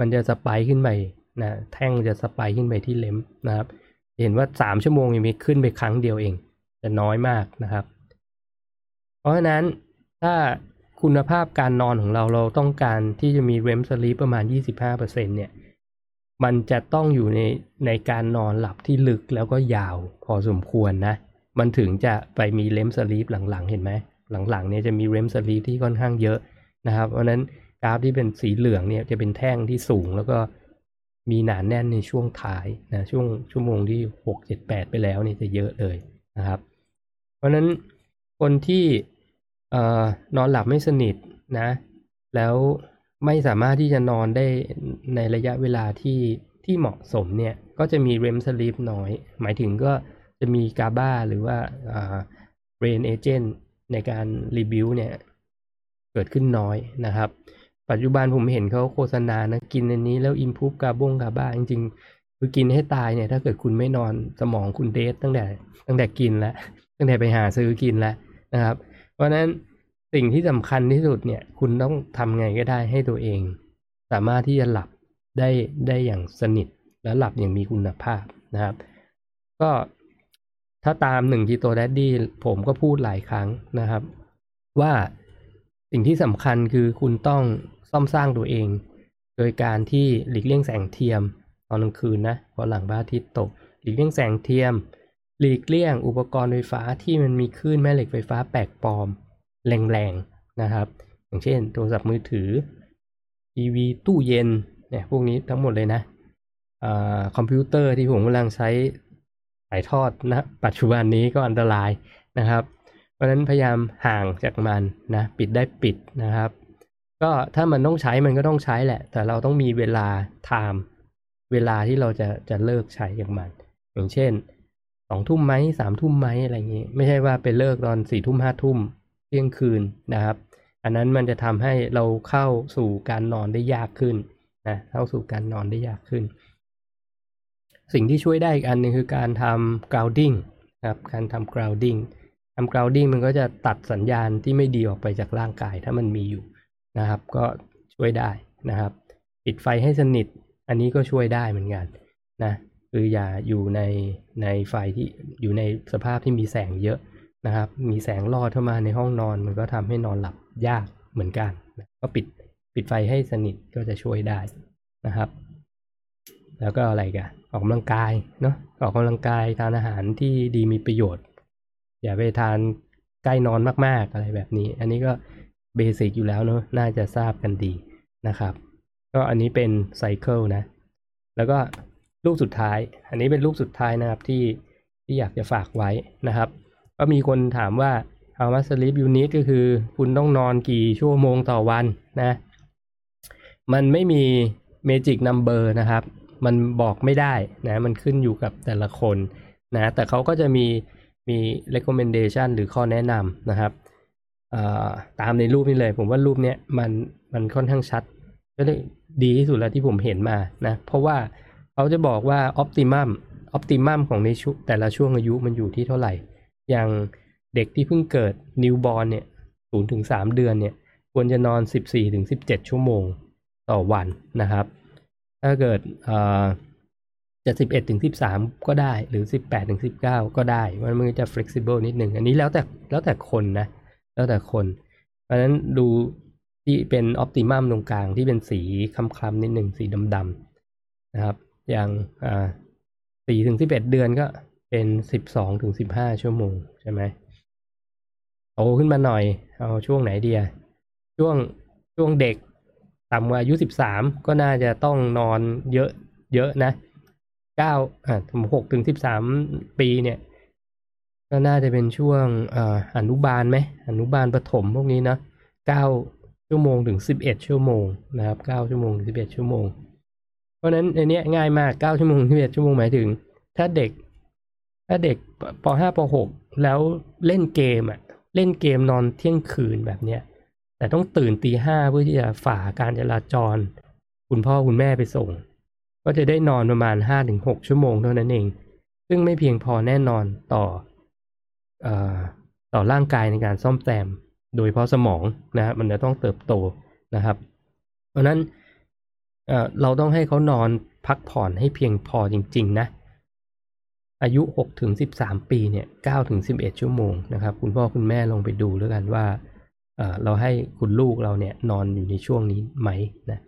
มันจะสไปขึ้นไปนะแท่งจะสไปขึ้นไปที่เลมนะครับ เห็นว่าสามชั่วโมงยังมีขึ้นไปครั้งเดียวเองจะน้อยมากนะครับ เพราะฉะนั้นถ้าคุณภาพการนอนของเราเราต้องการที่จะมีเรมสลีปประมาณ 25%เนี่ย มันจะต้องอยู่ในในการนอนหลับที่ลึกแล้วก็ยาวพอสมควรนะ มันถึงจะไปมีเลมสลีปหลังๆ เห็นไหม หลังๆเนี่ยจะมีเรมสลีปที่ค่อนข้างเยอะนะครับ เพราะนั้นกราฟที่เป็นสีเหลืองเนี่ยจะเป็นแท่งที่สูงแล้วก็มีหนานแน่นในช่วงท้ายนะช่วงชั่วโมงที่หกเจ็ดแปดไปแล้วนี่จะเยอะเลยนะครับ เพราะนั้นคนที่นอนหลับไม่สนิทนะ แล้ว ไม่สามารถที่จะนอนได้ในระยะเวลาที่ที่เหมาะสมเนี่ย ก็จะมี REM sleep น้อย หมายถึงก็จะมี GABA หรือว่า brain agent ในการ rebuild เนี่ยเกิดขึ้นน้อยนะครับ ปัจจุบันผมเห็นเขาโฆษณานะกินอันนี้แล้ว improve กาบงกาบ้าจริงๆ คือกินให้ตายเนี่ย ถ้าเกิดคุณไม่นอนสมองคุณเดทตั้งแต่ตั้งแต่กินแล้ว ตั้งแต่ไปหาซื้อกินแล้วนะครับ เพราะฉะนั้น สิ่งที่สำคัญที่สุดเนี่ย คุณต้องทำไงก็ได้ให้ตัวเอง สามารถที่จะหลับได้ได้อย่างสนิท และหลับอย่างมีคุณภาพนะครับ ก็ถ้าตามหนึ่งที่ตัวแดดดี้ผมก็พูดหลายครั้งนะครับ ว่าสิ่งที่สำคัญคือคุณต้องซ่อมสร้างตัวเอง โดยการที่หลีกเลี่ยงแสงเทียมตอนกลางคืนนะพอหลังพระอาทิตย์ตก หลีกเลี่ยงแสงเทียม หลีกเลี่ยงอุปกรณ์ไฟฟ้าที่มันมีคลื่นแม่เหล็กไฟฟ้าแปลกปลอม แรงๆนะครับ อย่างเช่น โทรศัพท์มือถือทีวีตู้เย็นเนี่ยพวกนี้ทั้งหมดเลยนะอคอมพิวเตอร์ที่ผมกำลังใช้ถ่ายทอดนะปัจจุบันนี้ก็อันตรายนะครับเพราะฉะนั้นพยายามห่างจากมันนะปิดได้ปิดนะครับ ก็ถ้ามันต้องใช้มันก็ต้องใช้แหละ แต่เราต้องมีเวลา time เวลาที่เราจะจะเลิกใช้อย่างมัน อย่างเช่นสองทุ่มไหมสามทุ่มไหมอะไรอย่างนี้ ไม่ใช่ว่าไปเลิกตอนสี่ทุ่มห้าทุ่ม ที่ยงคืนนะครับ อันนั้นมันจะทำให้เราเข้าสู่การนอนได้ยากขึ้นนะเข้าสู่การนอนได้ยากขึ้น สิ่งที่ช่วยได้อีกอันนึงคือการทำ grounding ครับการทำ grounding ทำ grounding มันก็จะตัดสัญญาณที่ไม่ดีออกไปจากร่างกายถ้ามันมีอยู่นะครับ ก็ช่วยได้นะครับ ปิดไฟให้สนิท อันนี้ก็ช่วยได้เหมือนกันนะคืออย่าอยู่ในในไฟที่อยู่ในสภาพที่มีแสงเยอะ นะครับ มีแสงลอดเข้ามาในห้องนอน มันก็ทำให้นอนหลับยากเหมือนกัน ก็ปิดปิดไฟให้สนิทก็จะช่วยได้นะครับ แล้วก็อะไรกันออกกำลังกายเนาะออกกำลังกายทานอาหารที่ดีมีประโยชน์ อย่าไปทานใกล้นอนมากๆอะไรแบบนี้ อันนี้ก็เบสิกอยู่แล้วเนอะน่าจะทราบกันดีนะครับ ก็อันนี้เป็นไซเคิลนะ แล้วก็รูปสุดท้าย อันนี้เป็นรูปสุดท้ายนะครับที่ที่อยากจะฝากไว้นะครับ ก็มีคนถามว่า how much sleep you need ก็คือคุณต้องนอนกี่ชั่วโมงต่อวันนะ มันไม่มี magic number นะครับ มันบอกไม่ได้นะ มันขึ้นอยู่กับแต่ละคนนะ แต่เขาก็จะมีมี recommendation หรือข้อแนะนำนะครับตามในรูปนี้เลย ผมว่ารูปเนี้ยมันมันค่อนข้างชัด ก็เลยดีที่สุดแล้วที่ผมเห็นมานะ เพราะว่าเขาจะบอกว่า optimum optimum ของในช่วแต่ละช่วงอายุมันอยู่ที่เท่าไหร่ อย่างเด็กที่เพิ่งเกิด newborn เนี่ยศูนย์ถึงสามเดือนเนี่ยควรจะนอนสิบสี่ถึงสิบเจ็ดชั่วโมงต่อวันนะครับ ถ้าเกิดจะสิบเอ็ดถึงสิบสามก็ได้หรือสิบแปดถึงสิบเก้าก็ได้ มันมันจะ flexible นิดหนึ่งอันนี้แล้วแต่แล้วแต่คนนะ แล้วแต่คน เพราะฉะนั้นดูที่เป็น optimum ตรงกลางที่เป็นสีคล้ำๆนิดหนึ่งสีดำๆนะครับ อย่างสี่ถึงสิบเอ็ดเดือนก็ เป็นสิบสองถึงสิบห้าชั่วโมงใช่ไหมโตขึ้นมาหน่อย เอาช่วงไหนเดียช่วงช่วงเด็กต่ำกว่าอายุสิบสามก็น่าจะต้องนอนเยอะเยอะนะเก้าอ่าหกถึงสิบสามปีเนี่ย ก็น่าจะเป็นช่วงอ่าอนุบาลไหมอนุบาลประถมพวกนี้นะเก้าชั่วโมงถึงสิบเอ็ดชั่วโมงนะครับเก้าชั่วโมงถึงสิบเอ็ดชั่วโมง เพราะนั้นอันนี้ง่ายมากเก้าชั่วโมงสิบเอ็ดชั่วโมงหมายถึง ถ้าเด็ก ถ้าเด็กปห้าปหกแล้วเล่นเกมอะเล่นเกมนอนเที่ยงคืนแบบเนี้ยแต่ต้องตื่นตีห้าเพื่อที่จะฝ่าการจราจร คุณพ่อคุณแม่ไปส่ง ก็จะได้นอนประมาณห้าถึงหกชั่วโมงเท่านั้นเอง ซึ่งไม่เพียงพอแน่นอนต่ออต่อร่างกายในการซ่อมแซมโดยเพราะสมองนะมันจะต้องเติบโตนะครับ เพราะนั้นเเราต้องให้เขานอนพักผ่อนให้เพียงพอจริง ๆ นะ อายุ6ถึง13 ปีเนี่ย9ถึง11 ชั่วโมงนะครับคุณพ่อคุณแม่ลงไปดูแล้วกันว่าเราให้คุณลูกเราเนี่ยนอนอยู่ในช่วงนี้ไหมนะ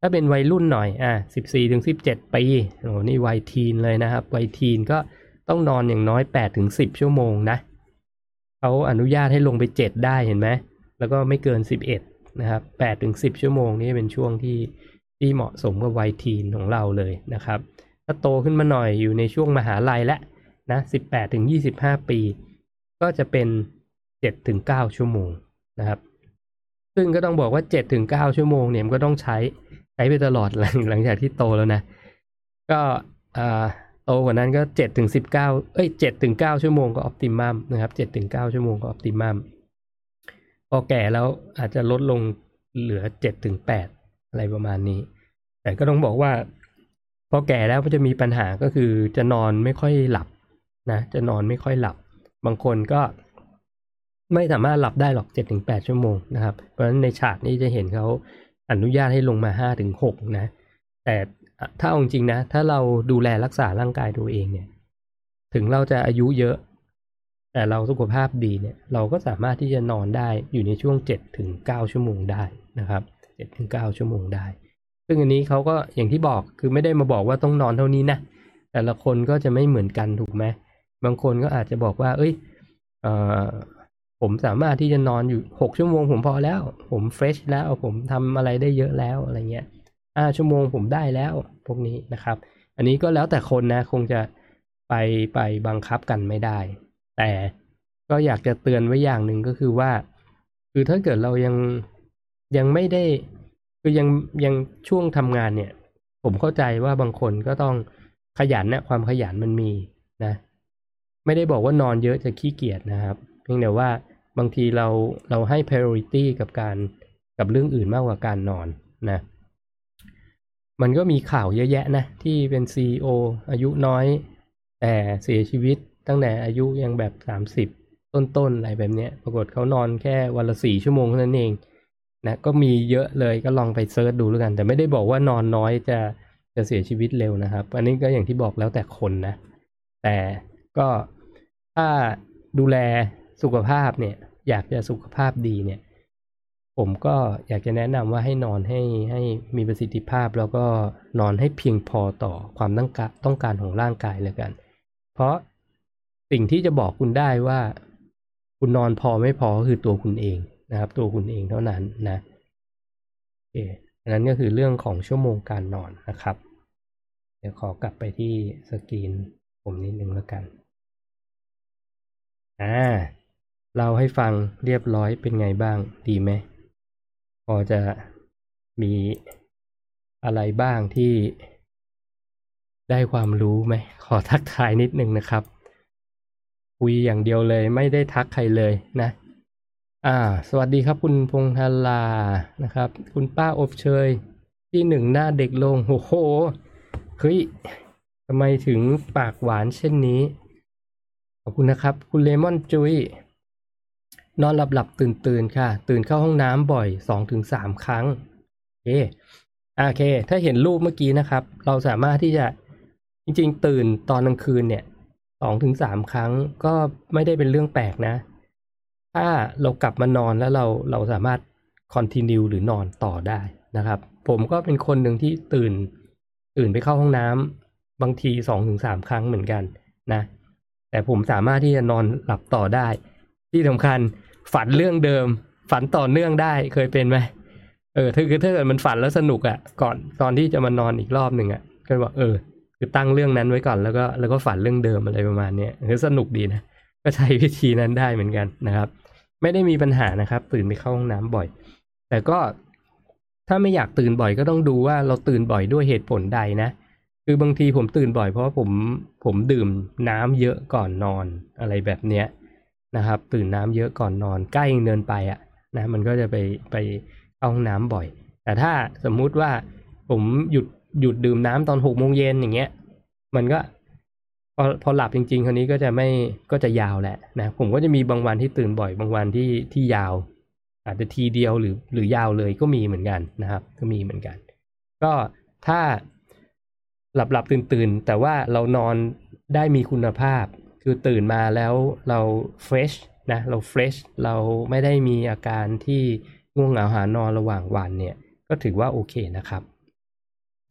ถ้าเป็นวัยรุ่นหน่อยอะ14ถึง17 ปีโอ้นี่วัยทีนเลยนะครับ วัยทีนก็ต้องนอนอย่างน้อย8ถึง10 ชั่วโมงนะเขาอนุญาตให้ลงไป 7 ได้เห็นไหมแล้วก็ไม่เกิน 11นะครับ8ถึง10 ชั่วโมงนี่เป็นช่วงที่ที่เหมาะสมกับวัยทีนของเราเลยนะครับ ถ้าโตขึ้นมาหน่อยอยู่ในช่วงมหาลัยแล้วนะสิบแปดถึงยี่สิบห้าปี ก็จะเป็นเจ็ดถึงเก้าชั่วโมงนะครับ ซึ่งก็ต้องบอกว่าเจ็ดถึงเก้าชั่วโมงเนี่ยมันก็ต้องใช้ใช้ไปตลอดหลังหลังจากที่โตแล้วนะ ก็โตกว่านั้นก็เจ็ดถึงสิบเก้าเอ้ยเจ็ดถึงเก้าชั่วโมงก็ออปติมัมนะครับเจ็ดถึงเก้าชั่วโมงก็ออปติมัมพอแก่แล้วอาจจะลดลงเหลือเจ็ดถึงแปดอะไรประมาณนี้ แต่ก็ต้องบอกว่า พอแก่แล้วก็จะมีปัญหาก็คือจะนอนไม่ค่อยหลับนะจะนอนไม่ค่อยหลับ บางคนก็ไม่สามารถหลับได้หรอกเจ็ดถึงแปดชั่วโมงนะครับ เพราะฉะนั้นในฉากนี้จะเห็นเขาอนุญาตให้ลงมาห้าถึงหกนะ แต่ถ้าเอาจริงนะ ถ้าเราดูแลรักษาร่างกายตัวเองเนี่ย ถึงเราจะอายุเยอะ แต่เราสุขภาพดีเนี่ย เราก็สามารถที่จะนอนได้อยู่ในช่วงเจ็ดถึงเก้าชั่วโมงได้นะครับเจ็ดถึงเก้าชั่วโมงได้ ซึ่งอันนี้เขาก็อย่างที่บอกคือไม่ได้มาบอกว่าต้องนอนเท่านี้นะแต่ละคนก็จะไม่เหมือนกันถูกไหมบางคนก็อาจจะบอกว่า เอ้ยเออผมสามารถที่จะนอนอยู่หกชั่วโมงผมพอแล้ว ผมเฟรชแล้วผมทำอะไรได้เยอะแล้วอะไรเงี้ยห้าชั่วโมงผมได้แล้วพวกนี้นะครับ อันนี้ก็แล้วแต่คนนะคงจะไปไปบังคับกันไม่ได้ แต่ก็อยากจะเตือนไว้อย่างหนึ่งก็คือว่า คือถ้าเกิดเรายังยังไม่ได้ คือยังยังช่วงทำงานเนี่ย ผมเข้าใจว่าบางคนก็ต้องขยันนะความขยันมันมีนะ ไม่ได้บอกว่านอนเยอะจะขี้เกียจนะครับ เพียงแต่ว่าบางทีเราเราให้ priority กับการกับเรื่องอื่นมากกว่าการนอนนะ มันก็มีข่าวเยอะแยะนะ ที่เป็น CEO อายุน้อย แต่เสียชีวิตตั้งแต่อายุยังแบบสามสิบต้นๆอะไรแบบนี้ปรากฏเขานอนแค่วันละสี่ชั่วโมงเท่านั้นเอง นะก็มีเยอะเลยก็ลองไปเซิร์ชดูแล้วกัน แต่ไม่ได้บอกว่านอนน้อยจะจะเสียชีวิตเร็วนะครับ อันนี้ก็อย่างที่บอกแล้วแต่คนนะ แต่ก็ถ้าดูแลสุขภาพเนี่ย อยากจะสุขภาพดีเนี่ย ผมก็อยากจะแนะนำว่าให้นอนให้ให้มีประสิทธิภาพ แล้วก็นอนให้เพียงพอต่อความต้องการต้องการของร่างกายเลยกัน เพราะสิ่งที่จะบอกคุณได้ว่า คุณนอนพอไม่พอก็คือตัวคุณเอง นะครับตัวคุณเองเท่านั้นนะโอเคอันนั้นก็คือเรื่องของชั่วโมงการนอนนะครับ เดี๋ยวขอกลับไปที่สกรีนผมนิดนึงแล้วกันอ่าเล่าให้ฟังเรียบร้อยเป็นไงบ้างดีไหมพอจะมีอะไรบ้างที่ได้ความรู้ไหมขอทักทายนิดนึงนะครับ คุยอย่างเดียวเลยไม่ได้ทักใครเลยนะ อ่า สวัสดีครับคุณพงษ์ธารานะครับ คุณป้าอบเชย ที่หนึ่งหน้าเด็กลงโอ้โหเฮ้ยทำไมถึงปากหวานเช่นนี้ ขอบคุณนะครับ คุณเลมอนจุยนอนหลับหลับตื่นตื่นค่ะ ตื่นเข้าห้องน้ำบ่อยสองถึงสามครั้งโอเคโอเค ถ้าเห็นรูปเมื่อกี้นะครับ เราสามารถที่จะจริงๆ ตื่นตอนกลางคืนเนี่ยสองถึงสามครั้งก็ไม่ได้เป็นเรื่องแปลกนะ ถ้าเรากลับมานอนแล้วเราเราสามารถคอนติเนียหรือนอนต่อได้นะครับ ผมก็เป็นคนหนึ่งที่ตื่นตื่นไปเข้าห้องน้ำบางทีสองถึงสามครั้งเหมือนกันนะ แต่ผมสามารถที่จะนอนหลับต่อได้ ที่สำคัญฝันเรื่องเดิม ฝันต่อเนื่องได้เคยเป็นไหมเออถ้าคือถ้าเกิดมันฝันแล้วสนุกอะ่ะ ก่อนตอนที่จะมานอนอีกรอบหนึ่งอะ่ะก็บอกเออ คือตั้งเรื่องนั้นไว้ก่อนแล้วก็แล้วก็ฝันเรื่องเดิมอะไรประมาณเนี้ยคือสนุกดีนะ ก็ใช้วิธีนั้นได้เหมือนกันนะครับ ไม่ได้มีปัญหานะครับ ตื่นไปเข้าห้องน้ำบ่อย แต่ก็ถ้าไม่อยากตื่นบ่อยก็ต้องดูว่าเราตื่นบ่อยด้วยเหตุผลใดนะคือบางทีผมตื่นบ่อยเพราะผมผมดื่มน้ำเยอะก่อนนอนอะไรแบบเนี้ยนะครับ ตื่นน้ำเยอะก่อนนอนใกล้เนินไปอะ่ะนะมันก็จะไปไปเข้าห้องน้ำบ่อย แต่ถ้าสมมุติว่าผมหยุดหยุดดื่มน้ำตอนหกโมงเย็นอย่างเงี้ย มันก็ พอพอหลับจริงๆคราวนี้ก็จะไม่ก็จะยาวแหละนะผมก็จะมีบางวันที่ตื่นบ่อย บางวันที่ที่ยาว อาจจะทีเดียวหรือหรือยาวเลยก็มีเหมือนกันนะครับ ก็มีเหมือนกัน ก็ถ้าหลับหลับตื่นตื่นแต่ว่าเรานอนได้มีคุณภาพ คือตื่นมาแล้วเราเฟรชนะเราเฟรชเราไม่ได้มีอาการที่ง่วงเหงาหานอนระหว่างวันเนี่ย ก็ถือว่าโอเคนะครับ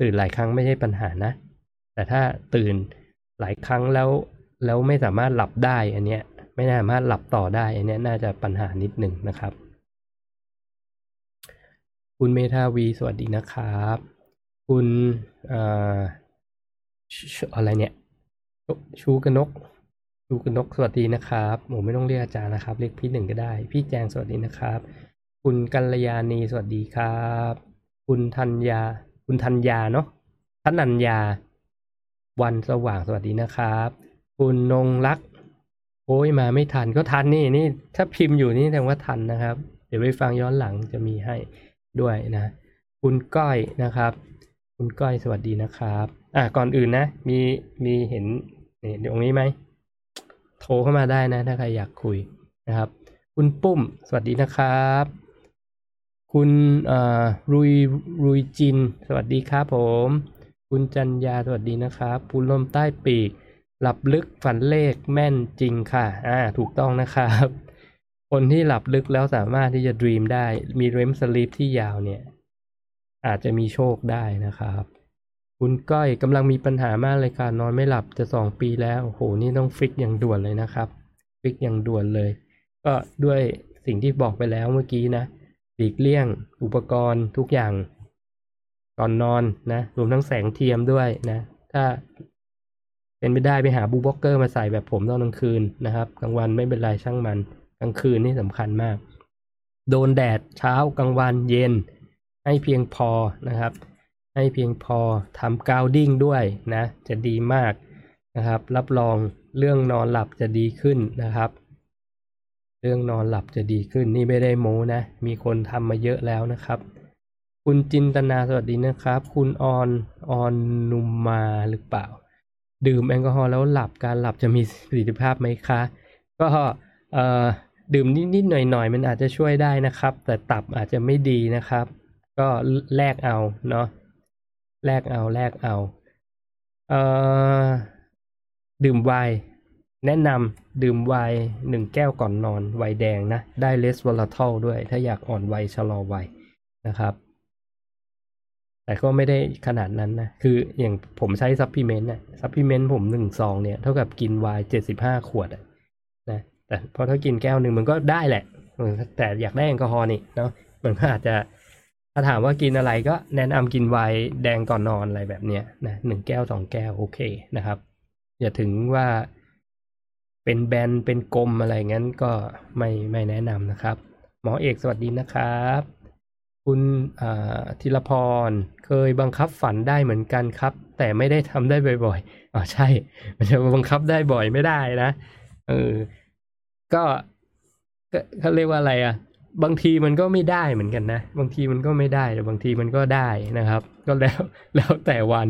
ตื่นหลายครั้งไม่ใช่ปัญหานะ แต่ถ้าตื่น หลายครั้งแล้วแล้วไม่สามารถหลับได้อันเนี้ย ไม่สามารถหลับต่อได้อันเนี้ยน่าจะปัญหานิดหนึ่งนะครับ คุณเมธาวีสวัสดีนะครับ คุณอะไรเนี่ย ชูกนกชูกนกสวัสดีนะครับผมไม่ต้องเรียกอาจารย์นะครับ เรียกพี่หนึ่งก็ได้ พี่แจงสวัสดีนะครับ คุณกัลยาณีสวัสดีครับ คุณธัญญา คุณธัญญาเนาะธนัญญา วันสว่างสวัสดีนะครับ คุณนงรัก โอ้ยมาไม่ทันก็ทันนี่นี่ ถ้าพิมพ์อยู่นี่แสดงว่าทันนะครับ เดี๋ยวไปฟังย้อนหลังจะมีให้ด้วยนะ คุณก้อยนะครับ คุณก้อยสวัสดีนะครับ อะก่อนอื่นนะ มีมีเห็นนี่ตรงนี้ไหมโทรเข้ามาได้นะ ถ้าใครอยากคุยนะครับ คุณปุ้มสวัสดีนะครับ คุณอ่ารุยรุยจิน สวัสดีครับผม คุณจันยาสวัสดีนะครับปูลมใต้ปีก หลับลึกฝันเลขแม่นจริงค่ะ อ่า ถูกต้องนะครับ คนที่หลับลึกแล้วสามารถที่จะดีมได้ มีเรมสลีปที่ยาวเนี่ย อาจจะมีโชคได้นะครับ คุณก้อยกำลังมีปัญหามากเลยค่ะนอนไม่หลับจะสองปีแล้วโอ้โหนี่ต้องฟิกอย่างด่วนเลยนะครับ fix อย่างด่วนเลย ก็ด้วยสิ่งที่บอกไปแล้วเมื่อกี้นะหลีกเลี่ยง อุปกรณ์ทุกอย่าง ก่อนนอนนะรวมทั้งแสงเทียมด้วยนะ ถ้าเป็นไม่ได้ไปหา blue blocker มาใส่แบบผมตอนกลางคืนนะครับกลางวันไม่เป็นไรช่างมันกลางคืนนี่สำคัญมาก โดนแดดเช้ากลางวันเย็น ให้เพียงพอนะครับ ให้เพียงพอทำ grounding ด้วยนะ จะดีมากนะครับ รับรองเรื่องนอนหลับจะดีขึ้นนะครับ เรื่องนอนหลับจะดีขึ้นนี่ไม่ได้โม้นะ มีคนทำมาเยอะแล้วนะครับ คุณจินตนาสวัสดีนะครับ คุณออนออนนุมมาหรือเปล่า ดื่มแอลกอฮอล์แล้วหลับการหลับจะมีประสิทธิภาพไหมคะ ก็เอ่อดื่มนิดๆหน่อยๆ มันอาจจะช่วยได้นะครับ แต่ตับอาจจะไม่ดีนะครับ ก็แลกเอาเนาะแลกเอาแลกเอาเอ่อดื่มไวน์แนะนำดื่มไวน์หนึ่งแก้วก่อนนอนไวน์แดงนะ ได้ resveratrol ด้วย ถ้าอยากอ่อนวัยชะลอวัยนะครับ แต่ก็ไม่ได้ขนาดนั้นนะ คืออย่างผมใช้ supplement นะ supplement ผมหนึ่งซองเนี่ยเท่ากับกินไวน์เจ็ดสิบห้าขวดนะแต่พอถ้ากินแก้วหนึ่งมันก็ได้แหละ แต่อยากได้แอลกอฮอล์นี่เนาะมันก็อาจจะถ้าถามว่ากินอะไรก็แนะนำกินไวน์แดงก่อนนอนอะไรแบบเนี้ยนะหนึ่งแก้วสองแก้วโอเคนะครับ อย่าถึงว่าเป็นแบนเป็นกลมอะไรงั้นก็ไม่ไม่แนะนำนะครับ หมอเอกสวัสดีนะครับ คุณธีรพรเคยบังคับฝันได้เหมือนกันครับ แต่ไม่ได้ทำได้บ่อยๆอ๋อใช่ มันจะบังคับได้บ่อยไม่ได้นะเออก็เขาเรียกว่าอะไรอะบางทีมันก็ไม่ได้เหมือนกันนะ บางทีมันก็ไม่ได้แต่บางทีมันก็ได้นะครับ ก็แล้วแล้วแต่วัน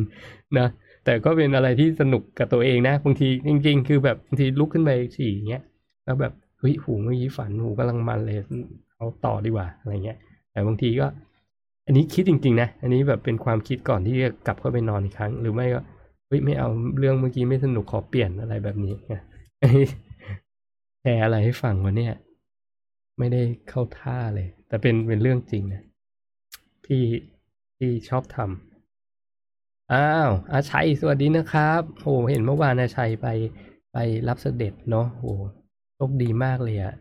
นะแต่ก็เป็นอะไรที่สนุกกับตัวเองนะบางทีจริง ๆ คือแบบบางทีลุกขึ้นไปฉี่อย่างเงี้ยแล้วแบบเฮ้ยหูเมื่อกี้ฝันหูกำลังมันเลยเอาต่อดีกว่าอะไรเงี้ย แต่บางทีก็ อันนี้คิดจริงๆนะ อันนี้แบบเป็นความคิดก่อนที่จะกลับเข้าไปนอนอีกครั้ง หรือไม่ก็เฮ้ยไม่เอาเรื่องเมื่อกี้ไม่สนุกขอเปลี่ยนอะไรแบบนี้นนี้แชร์อะไรให้ฟังวะเนี่ย ไม่ได้เข้าท่าเลย แต่เป็นเป็นเรื่องจริงนะที่ที่ชอบทำอ้าวอาชัยสวัสดีนะครับโอ้เห็นเมื่อวานอาชัยไปไปรับเสด็จเนาะโอ้โชคดีมากเลยอะ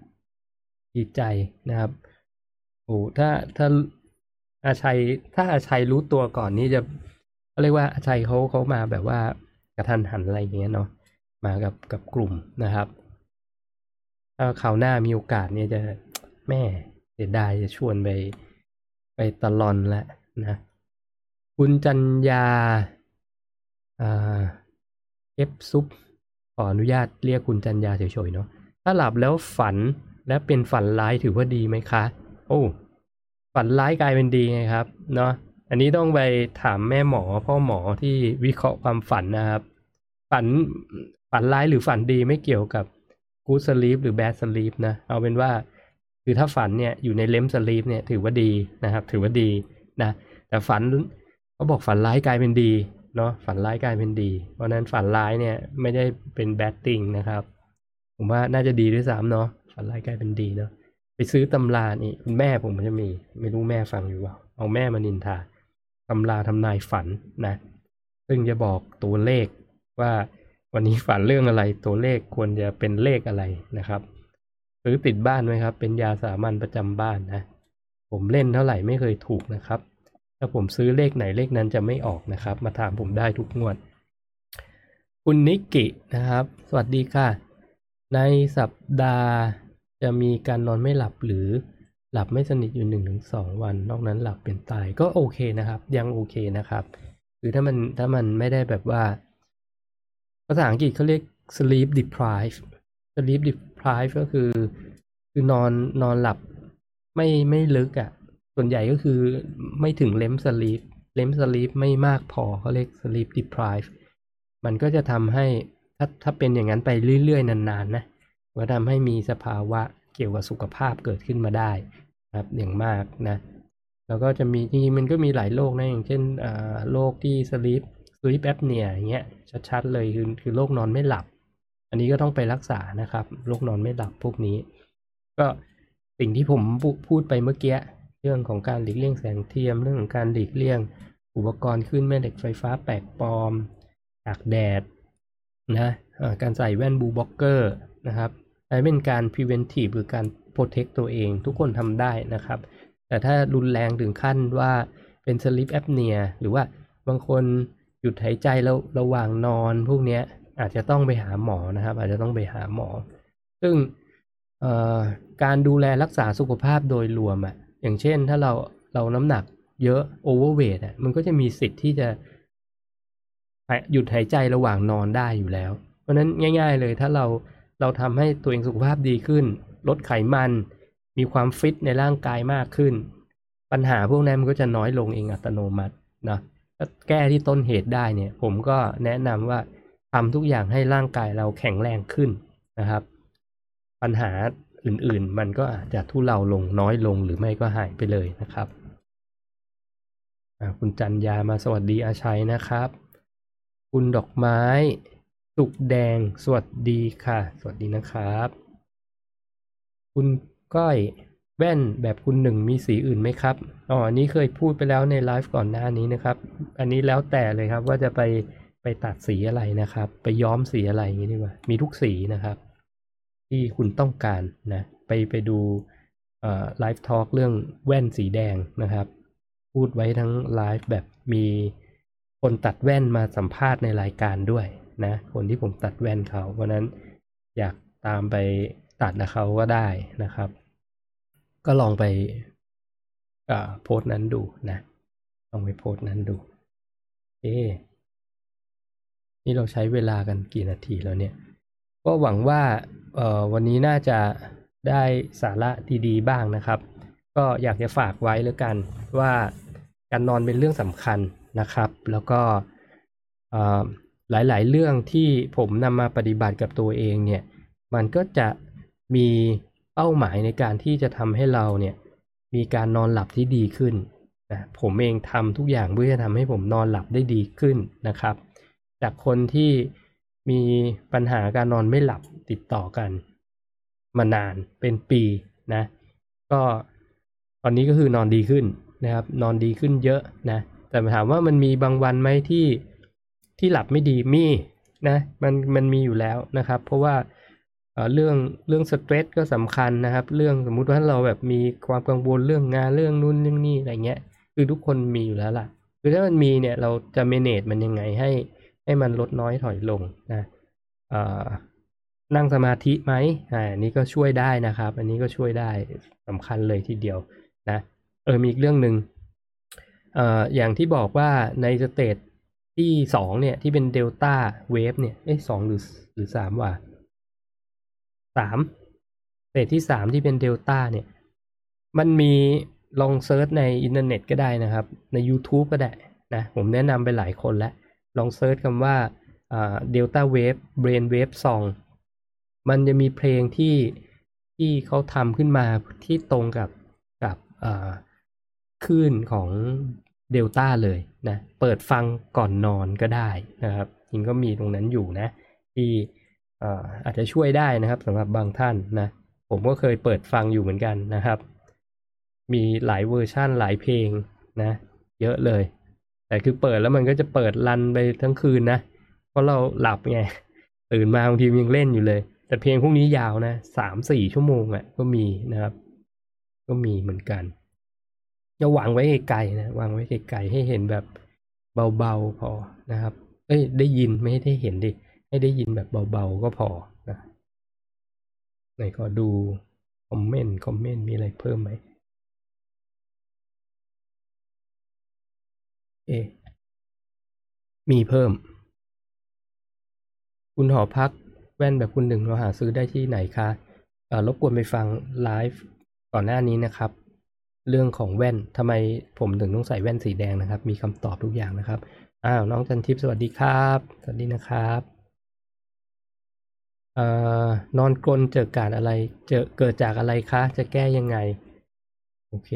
ดีใจนะครับ โอ้ถ้าถ้าอาชัย ถ้าอาชัยรู้ตัวก่อนนี่จะเรียกว่าอาชัยเขาเขามาแบบว่ากระทันหันอะไรอย่างเงี้ยเนาะมากับกับกลุ่มนะครับถ้าคราวหน้ามีโอกาสเนี่ยจะแม่เสียดายจะชวนไปไปตลอนแล้วนะ คุณจัญญาอ่าเอฟซุปขออนุญาตเรียกคุณจัญญาเฉยๆเนาะถ้าหลับแล้วฝันและเป็นฝันร้ายถือว่าดีไหมคะ โอ้ฝันร้ายกลายเป็นดีไงครับเนาะอันนี้ต้องไปถามแม่หมอพ่อหมอที่วิเคราะห์ความฝันนะครับ ฝันฝันร้ายหรือฝันดีไม่เกี่ยวกับกูสลีปหรือแบดสลีปนะเอาเป็นว่าคือถ้าฝันเนี่ยอยู่ในเลมสลีปเนี่ยถือว่าดีนะครับ ถือว่าดีนะแต่ฝันเขาบอกฝันร้ายกลายเป็นดีเนาะฝันร้ายกลายเป็นดี เพราะฉะนั้นฝันร้ายเนี่ยไม่ได้เป็นแบดติงนะครับ ผมว่าน่าจะดีด้วยซ้ำเนาะฝันร้ายกลายเป็นดีเนาะ ไปซื้อตำรานี่คุณแม่ผมมันจะมี ไม่รู้แม่ฟังอยู่เปล่าเอาแม่มานินทาตำราทำนายฝันนะ ซึ่งจะบอกตัวเลขว่าวันนี้ฝันเรื่องอะไรตัวเลขควรจะเป็นเลขอะไรนะครับซื้อติดบ้านไหมครับ เป็นยาสามัญประจำบ้านนะ ผมเล่นเท่าไหร่ไม่เคยถูกนะครับ ถ้าผมซื้อเลขไหนเลขนั้นจะไม่ออกนะครับ มาถามผมได้ทุกงวด คุณนิกกินะครับ สวัสดีค่ะ ในสัปดาห์ จะมีการนอนไม่หลับหรือหลับไม่สนิทอยู่หนึ่งถึงสองวัน นอกนั้นหลับเป็นตายก็โอเคนะครับ ยังโอเคนะครับ คือถ้ามันถ้ามันไม่ได้แบบว่า ภาษาอังกฤษเขาเรียก sleep deprived sleep deprived ก็คือ คือนอนนอนหลับไม่ไม่ลึกอะ่ะ ส่วนใหญ่ก็คือไม่ถึงเลมสลีปเลมสลีปไม่มากพอเขาเรียก sleep deprive มันก็จะทำให้ถ้าถ้าเป็นอย่างนั้นไปเรื่อยๆ นานๆนะ ก็ทำให้มีสภาวะเกี่ยวกับสุขภาพเกิดขึ้นมาได้ครับอย่างมากนะแล้วก็จะมีจริงๆมันก็มีหลายโรคนะอย่างเช่นโรคที่ sleep sleep apnea อย่างเงี้ยชัดๆเลยคือคือโรคนอนไม่หลับ อันนี้ก็ต้องไปรักษานะครับโรคนอนไม่หลับพวกนี้ ก็สิ่งที่ผมพูดไปเมื่อกี้เรื่องของการหลีกเลี่ยงแสงเทียม เรื่องของการหลีกเลี่ยง อุปกรณ์คลื่นแม่เหล็กไฟฟ้าแปลกปลอมตากแดดนะการใส่แว่น blue blocker นะครับ อันเป็นการ preventive หรือการ protect ตัวเอง ทุกคนทำได้นะครับ แต่ถ้ารุนแรงถึงขั้นว่าเป็น sleep apnea หรือว่าบางคนหยุดหายใจแล้วระหว่างนอน พวกนี้อาจจะต้องไปหาหมอนะครับ อาจจะต้องไปหาหมอ ซึ่งการดูแลรักษาสุขภาพโดยรวมอะ่ะอย่างเช่นถ้าเราเราน้ำหนักเยอะ overweight อะมันก็จะมีสิทธิ์ที่จะหยุดหายใจระหว่างนอนได้อยู่แล้ว เพราะนั้นง่าย ๆ เลยถ้าเรา เราทำให้ตัวเองสุขภาพดีขึ้น ลดไขมัน มีความฟิตในร่างกายมากขึ้น ปัญหาพวกนั้นมันก็จะน้อยลงเองอัตโนมัตินะถ้าแก้ที่ต้นเหตุได้เนี่ย ผมก็แนะนำว่าทำทุกอย่างให้ร่างกายเราแข็งแรงขึ้นนะครับ ปัญหาอื่นๆ มันก็อาจจะทุเลาลงน้อยลงหรือไม่ก็หายไปเลยนะครับคุณจันยามาสวัสดีอาชัยนะครับ คุณดอกไม้ สุกแดง สวัสดีค่ะ สวัสดีนะครับ คุณก้อยแว่นแบบคุณหนึ่งมีสีอื่นไหมครับ อ๋อ อันนี้เคยพูดไปแล้วในไลฟ์ก่อนหน้านี้นะครับ อันนี้แล้วแต่เลยครับว่าจะไปไปตัดสีอะไรนะครับ ไปย้อมสีอะไรอย่างนี้ดีกว่า มีทุกสีนะครับ ที่คุณต้องการนะ ไปไปดูไลฟ์ทอล์กเรื่องแว่นสีแดงนะครับ พูดไว้ทั้งไลฟ์แบบมีคนตัดแว่นมาสัมภาษณ์ในรายการด้วย นะ คนที่ผมตัดแว่นเขา เพราะนั้นอยากตามไปตัดนะเขาก็ได้นะครับ ก็ลองไปโพสต์นั้นดูนะ ลองไปโพสต์นั้นดูเอนี่เราใช้เวลากันกี่นาทีแล้วเนี่ย ก็หวังว่าวันนี้น่าจะได้สาระดีๆบ้างนะครับ ก็อยากจะฝากไว้แล้วกันว่าการนอนเป็นเรื่องสำคัญนะครับ แล้วก็ หลาย ๆ เรื่องที่ผมนำมาปฏิบัติกับตัวเองเนี่ย มันก็จะมีเป้าหมายในการที่จะทำให้เราเนี่ย มีการนอนหลับที่ดีขึ้นนะผมเองทำทุกอย่างเพื่อจะทำให้ผมนอนหลับได้ดีขึ้นนะครับ จากคนที่มีปัญหาการนอนไม่หลับติดต่อกัน มานานเป็นปีนะ ก็ตอนนี้ก็คือนอนดีขึ้นนะครับ นอนดีขึ้นเยอะนะ แต่ถามว่ามันมีบางวันไหมที่ ที่หลับไม่ดีมีนะมันมันมีอยู่แล้วนะครับ เพราะว่าเรื่องเรื่องสเตรสก็สำคัญนะครับ เรื่องสมมุติว่าเราแบบมีความกังวลเรื่องงานเรื่องนู้นเรื่องนี้อะไรเงี้ยคือทุกคนมีอยู่แล้วล่ะคือถ้ามันมีเนี่ยเราจะเมเนจมันยังไงให้ให้มันลดน้อยถอยลงนะนั่งสมาธิไหมอ่านี้ก็ช่วยได้นะครับ อันนี้ก็ช่วยได้สำคัญเลยทีเดียวนะเออมีอีกเรื่องหนึ่งเอ่ออย่างที่บอกว่าใน stage ที่สองเนี่ยที่เป็น delta wave เนี่ยเอ้สองหรือหรือสามว่ะสามเตจที่สามที่เป็นเดลต้าเนี่ย มันมีลอง search ในอินเทอร์เน็ตก็ได้นะครับ ใน YouTube ก็ได้นะ ผมแนะนำไปหลายคนแล้ว ลอง search คำว่า delta wave brain wave song มันจะมีเพลงที่ที่เขาทำขึ้นมาที่ตรงกับกับคลื่นของ เดลต้าเลยนะเปิดฟังก่อนนอนก็ได้นะครับจริงก็มีตรงนั้นอยู่นะ ที่อาจจะช่วยได้นะครับสำหรับบางท่านนะผมก็เคยเปิดฟังอยู่เหมือนกันนะครับ มีหลายเวอร์ชั่นหลายเพลงนะ เยอะเลย แต่คือเปิดแล้วมันก็จะเปิดรันไปทั้งคืนนะเพราะเราหลับไงตื่นมาบางทียังเล่นอยู่เลย แต่เพลงพวกนี้ยาวนะสามสี่ชั่วโมงอะ่ะก็มีนะครับ ก็มีเหมือนกัน จะวางไว้ไกลๆนะวางไว้ไกลๆให้เห็นแบบเบาๆพอนะครับ เอ้ยได้ยินไม่ให้ได้เห็นดิให้ได้ยินแบบเบาๆก็พอนะไหนขอดูคอมเมนต์คอมเมนต์มีอะไรเพิ่มไหมเอ มีเพิ่ม คุณหอพักแว่นแบบคุณหนึ่งเราหาซื้อได้ที่ไหนคะรบกวนไปฟังไลฟ์ก่อนหน้านี้นะครับ เรื่องของแว่นทำไมผมถึงต้องใส่แว่นสีแดงนะครับ มีคำตอบทุกอย่างนะครับอ้าวน้องจันทิพย์สวัสดีครับ สวัสดีนะครับเอ่อนอนกลนเจอการอะไร เจอเกิดจากอะไรคะ จะแก้ยังไง โอเค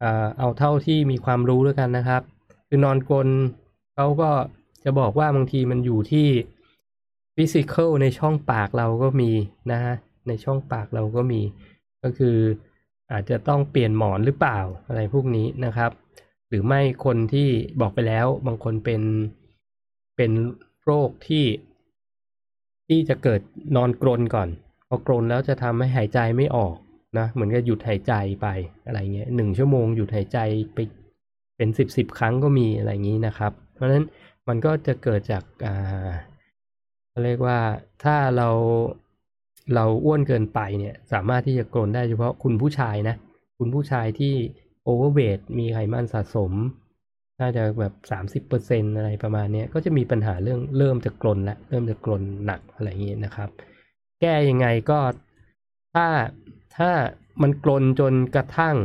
เอ่อเอาเท่าที่มีความรู้แล้วกันนะครับ คือนอนกลนเขาก็จะบอกว่าบางทีมันอยู่ที่ฟิสิกอลในช่องปากเราก็มีนะฮะในช่องปากเราก็มี ก็คือ อาจจะต้องเปลี่ยนหมอนหรือเปล่าอะไรพวกนี้นะครับ หรือไม่คนที่บอกไปแล้วบางคนเป็นเป็นโรคที่ ที่จะเกิดนอนกรนก่อนพอกรนแล้วจะทำให้หายใจไม่ออกนะเหมือนกับหยุดหายใจไปอะไรเงี้ยหนึ่งชั่วโมงหยุดหายใจไปเป็นสิบสิบครั้งก็มีอะไรอย่างนี้นะครับ เพราะฉะนั้นมันก็จะเกิดจากอ่าเรียกว่าถ้าเรา เราอ้วนเกินไปเนี่ยสามารถที่จะกรนได้เฉพาะคุณผู้ชายนะ คุณผู้ชายที่โอเวอร์เวทมีไขมันสะสม น่าจะแบบสามสิบเปอร์เซ็นอะไรประมาณนี้ก็จะมีปัญหาเรื่องเริ่มจะกรนละเริ่มจะกรนหนักอะไรอย่างนี้นะครับ แก้ยังไงก็ถ้าถ้ามันกรนจนกระทั่ง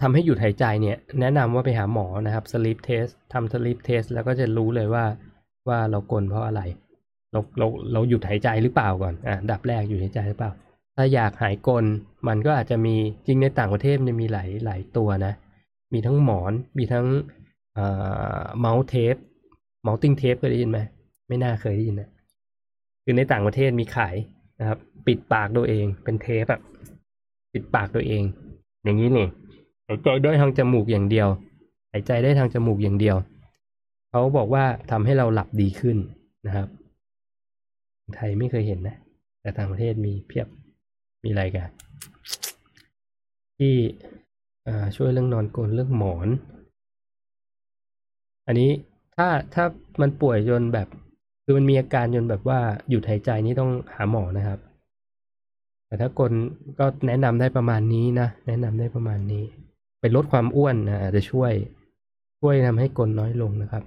ทำให้หยุดหายใจเนี่ย แนะนำว่าไปหาหมอนะครับ sleep test ทำ sleep test แล้วก็จะรู้เลยว่าว่าเรากรนเพราะอะไร เราเราเราหยุดหายใจหรือเปล่าก่อนอันดับแรกหยุดหายใจหรือเปล่า ถ้าอยากหายกรนมันก็อาจจะมีจริงในต่างประเทศมันมีหลายหลายตัวนะ มีทั้งหมอนมีทั้งmouth tape mouthing tape เคยได้ยินไหมไม่น่าเคยได้ยินนะคือในต่างประเทศมีขายนะครับ ปิดปากตัวเองเป็นเทปแบบปิดปากตัวเอง อย่างนี้นี่หายใจด้วยทางจมูกอย่างเดียว หายใจได้ทางจมูกอย่างเดียว เขาบอกว่าทำให้เราหลับดีขึ้นนะครับ ไทยไม่เคยเห็นนะ แต่ต่างประเทศมมีเพียบมีอะไรกันที่ช่วยเรื่องนอนกลนเรื่องหมอน อันนี้ถ้าถ้ามันป่วยจนแบบ คือมันมีอาการจนแบบว่าหยุดหายใจนี่ต้องหาหมอนะครับ แต่ถ้าคนก็แนะนำได้ประมาณนี้นะ แนะนำได้ประมาณนี้ ไปลดความอ้วนนะอาจจะช่วยช่วยทำให้กลนน้อยลงนะครับ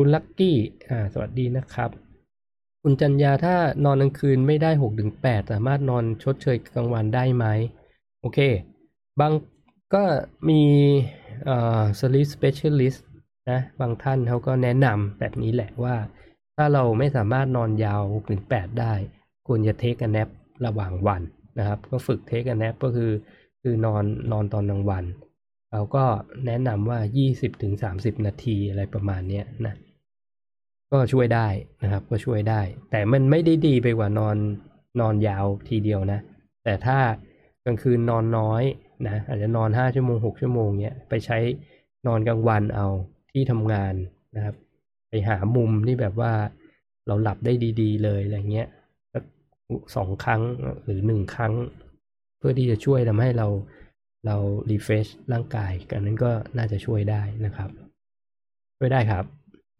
คุณลักกี้อ่าสวัสดีนะครับ คุณจัญญาถ้านอนกลางคืนไม่ได้หกถึงแปดสามารถนอนชดเชยกลางวันได้ไหมโอเค บางก็มีเอ่อ sleep specialist นะบางท่านเขาก็แนะนำแบบนี้แหละว่า ถ้าเราไม่สามารถนอนยาวถึง8ได้ ควรจะเทค a แนประหว่างวันนะครับ ก็ฝึกเทค a แนก็คือ คือนอนนอนตอนกลางวันเราก็แนะนำว่า 20ถึง30 นาทีอะไรประมาณนี้นะ ก็ช่วยได้นะครับ ก็ช่วยได้ แต่มันไม่ได้ดีไปกว่านอนนอนยาวทีเดียวนะ แต่ถ้ากลางคืนนอนน้อยนะอาจจะนอน5ชั่วโมง6ชั่วโมงเนี้ยไปใช้นอนกลางวันเอาที่ทำงานนะครับ ไปหามุมที่แบบว่าเราหลับได้ดี ๆ เลยอะไรเงี้ยสักสองครั้งหรือหนึ่งครั้ง เพื่อที่จะช่วยทำให้เราเรารีเฟรชร่างกายกันนั้นก็น่าจะช่วยได้นะครับ ช่วยได้ครับ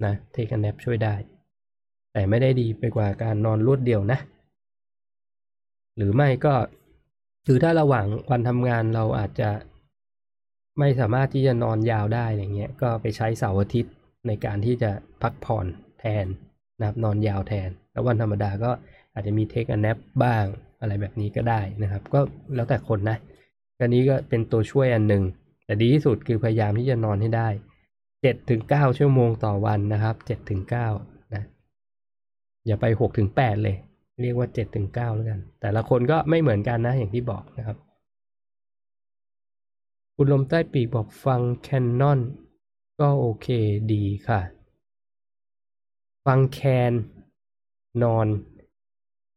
นะเทคแนปช่วยได้ แต่ไม่ได้ดีไปกว่าการนอนรวดเดียวนะ หรือไม่ก็คือถ้าระหว่างวันทำงานเราอาจจะไม่สามารถที่จะนอนยาวได้อย่างเงี้ยก็ไปใช้เสาร์อาทิตย์ในการที่จะพักผ่อนแทนนะครับนอนยาวแทน แล้ววันธรรมดาก็อาจจะมีเทคแนปบ้างอะไรแบบนี้ก็ได้นะครับ ก็แล้วแต่คนนะอันนี้ก็เป็นตัวช่วยอันหนึ่งแต่ดีที่สุดคือพยายามที่จะนอนให้ได้ เจ็ดถึงเก้าชั่วโมงต่อวันนะครับเจ็ดถึงเก้านะอย่าไปหกถึงแปดเลย เรียกว่าเจ็ดถึงเก้าแล้วกัน แต่ละคนก็ไม่เหมือนกันนะอย่างที่บอกนะครับคุณลมใต้ปีกบอกฟังแคนนอนก็โอเคดีค่ะ ฟังแคนนอน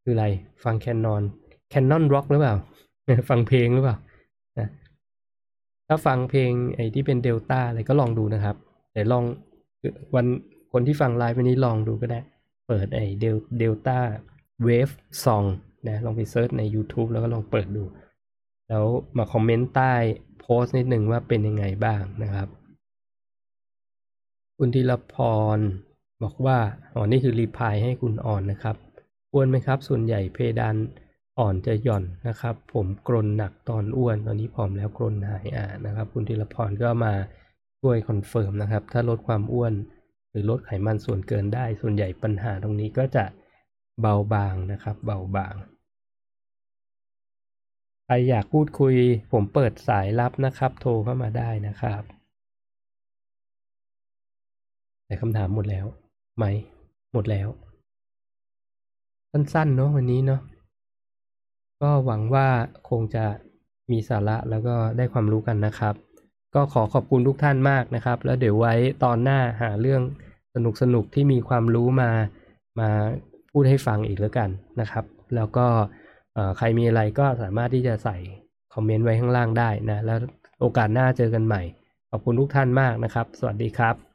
คืออะไร ฟังแคนนอนแคนนอนร็อกหรือเปล่า ฟังเพลงหรือเปล่านะถ้าฟังเพลงไอ้ที่เป็นเดลต้าอะไรก็ลองดูนะครับ เดี๋ยวลองวันคนที่ฟังไลฟ์วันนี้ลองดูก็ได้ เปิดไอ del- delta wave song นะลองไป search ใน YouTube แล้วก็ลองเปิดดู แล้วมาคอมเมนต์ใต้โพสต์นิดหนึ่งว่าเป็นยังไงบ้างนะครับ คุณธีรพรบอกว่าอ๋อนี่คือ reply ให้คุณอ่อนนะครับอ้วนไหมครับ ส่วนใหญ่เพดานอ่อนจะหย่อนนะครับ ผมกรนหนักตอนอ้วน ตอนนี้ผอมแล้วกรนหายอ่านะครับ คุณธีรพรก็มา ช่วย confirm นะครับ ถ้าลดความอ้วน หรือลดไขมันส่วนเกินได้ ส่วนใหญ่ปัญหาตรงนี้ก็จะเบาบางนะครับ เบาบางใครอยากพูดคุย ผมเปิดสายรับนะครับ โทรเข้ามาได้นะครับแต่คำถามหมดแล้วไหม หมดแล้ว สั้นๆเนาะวันนี้เนาะก็หวังว่าคงจะมีสาระแล้วก็ได้ความรู้กันนะครับ ก็ขอขอบคุณทุกท่านมากนะครับ แล้วเดี๋ยวไว้ตอนหน้าหาเรื่องสนุกๆที่มีความรู้มามาพูดให้ฟังอีกแล้วกันนะครับ แล้วก็ใครมีอะไรก็สามารถที่จะใส่คอมเมนต์ไว้ข้างล่างได้นะ แล้วโอกาสหน้าเจอกันใหม่ ขอบคุณทุกท่านมากนะครับ สวัสดีครับ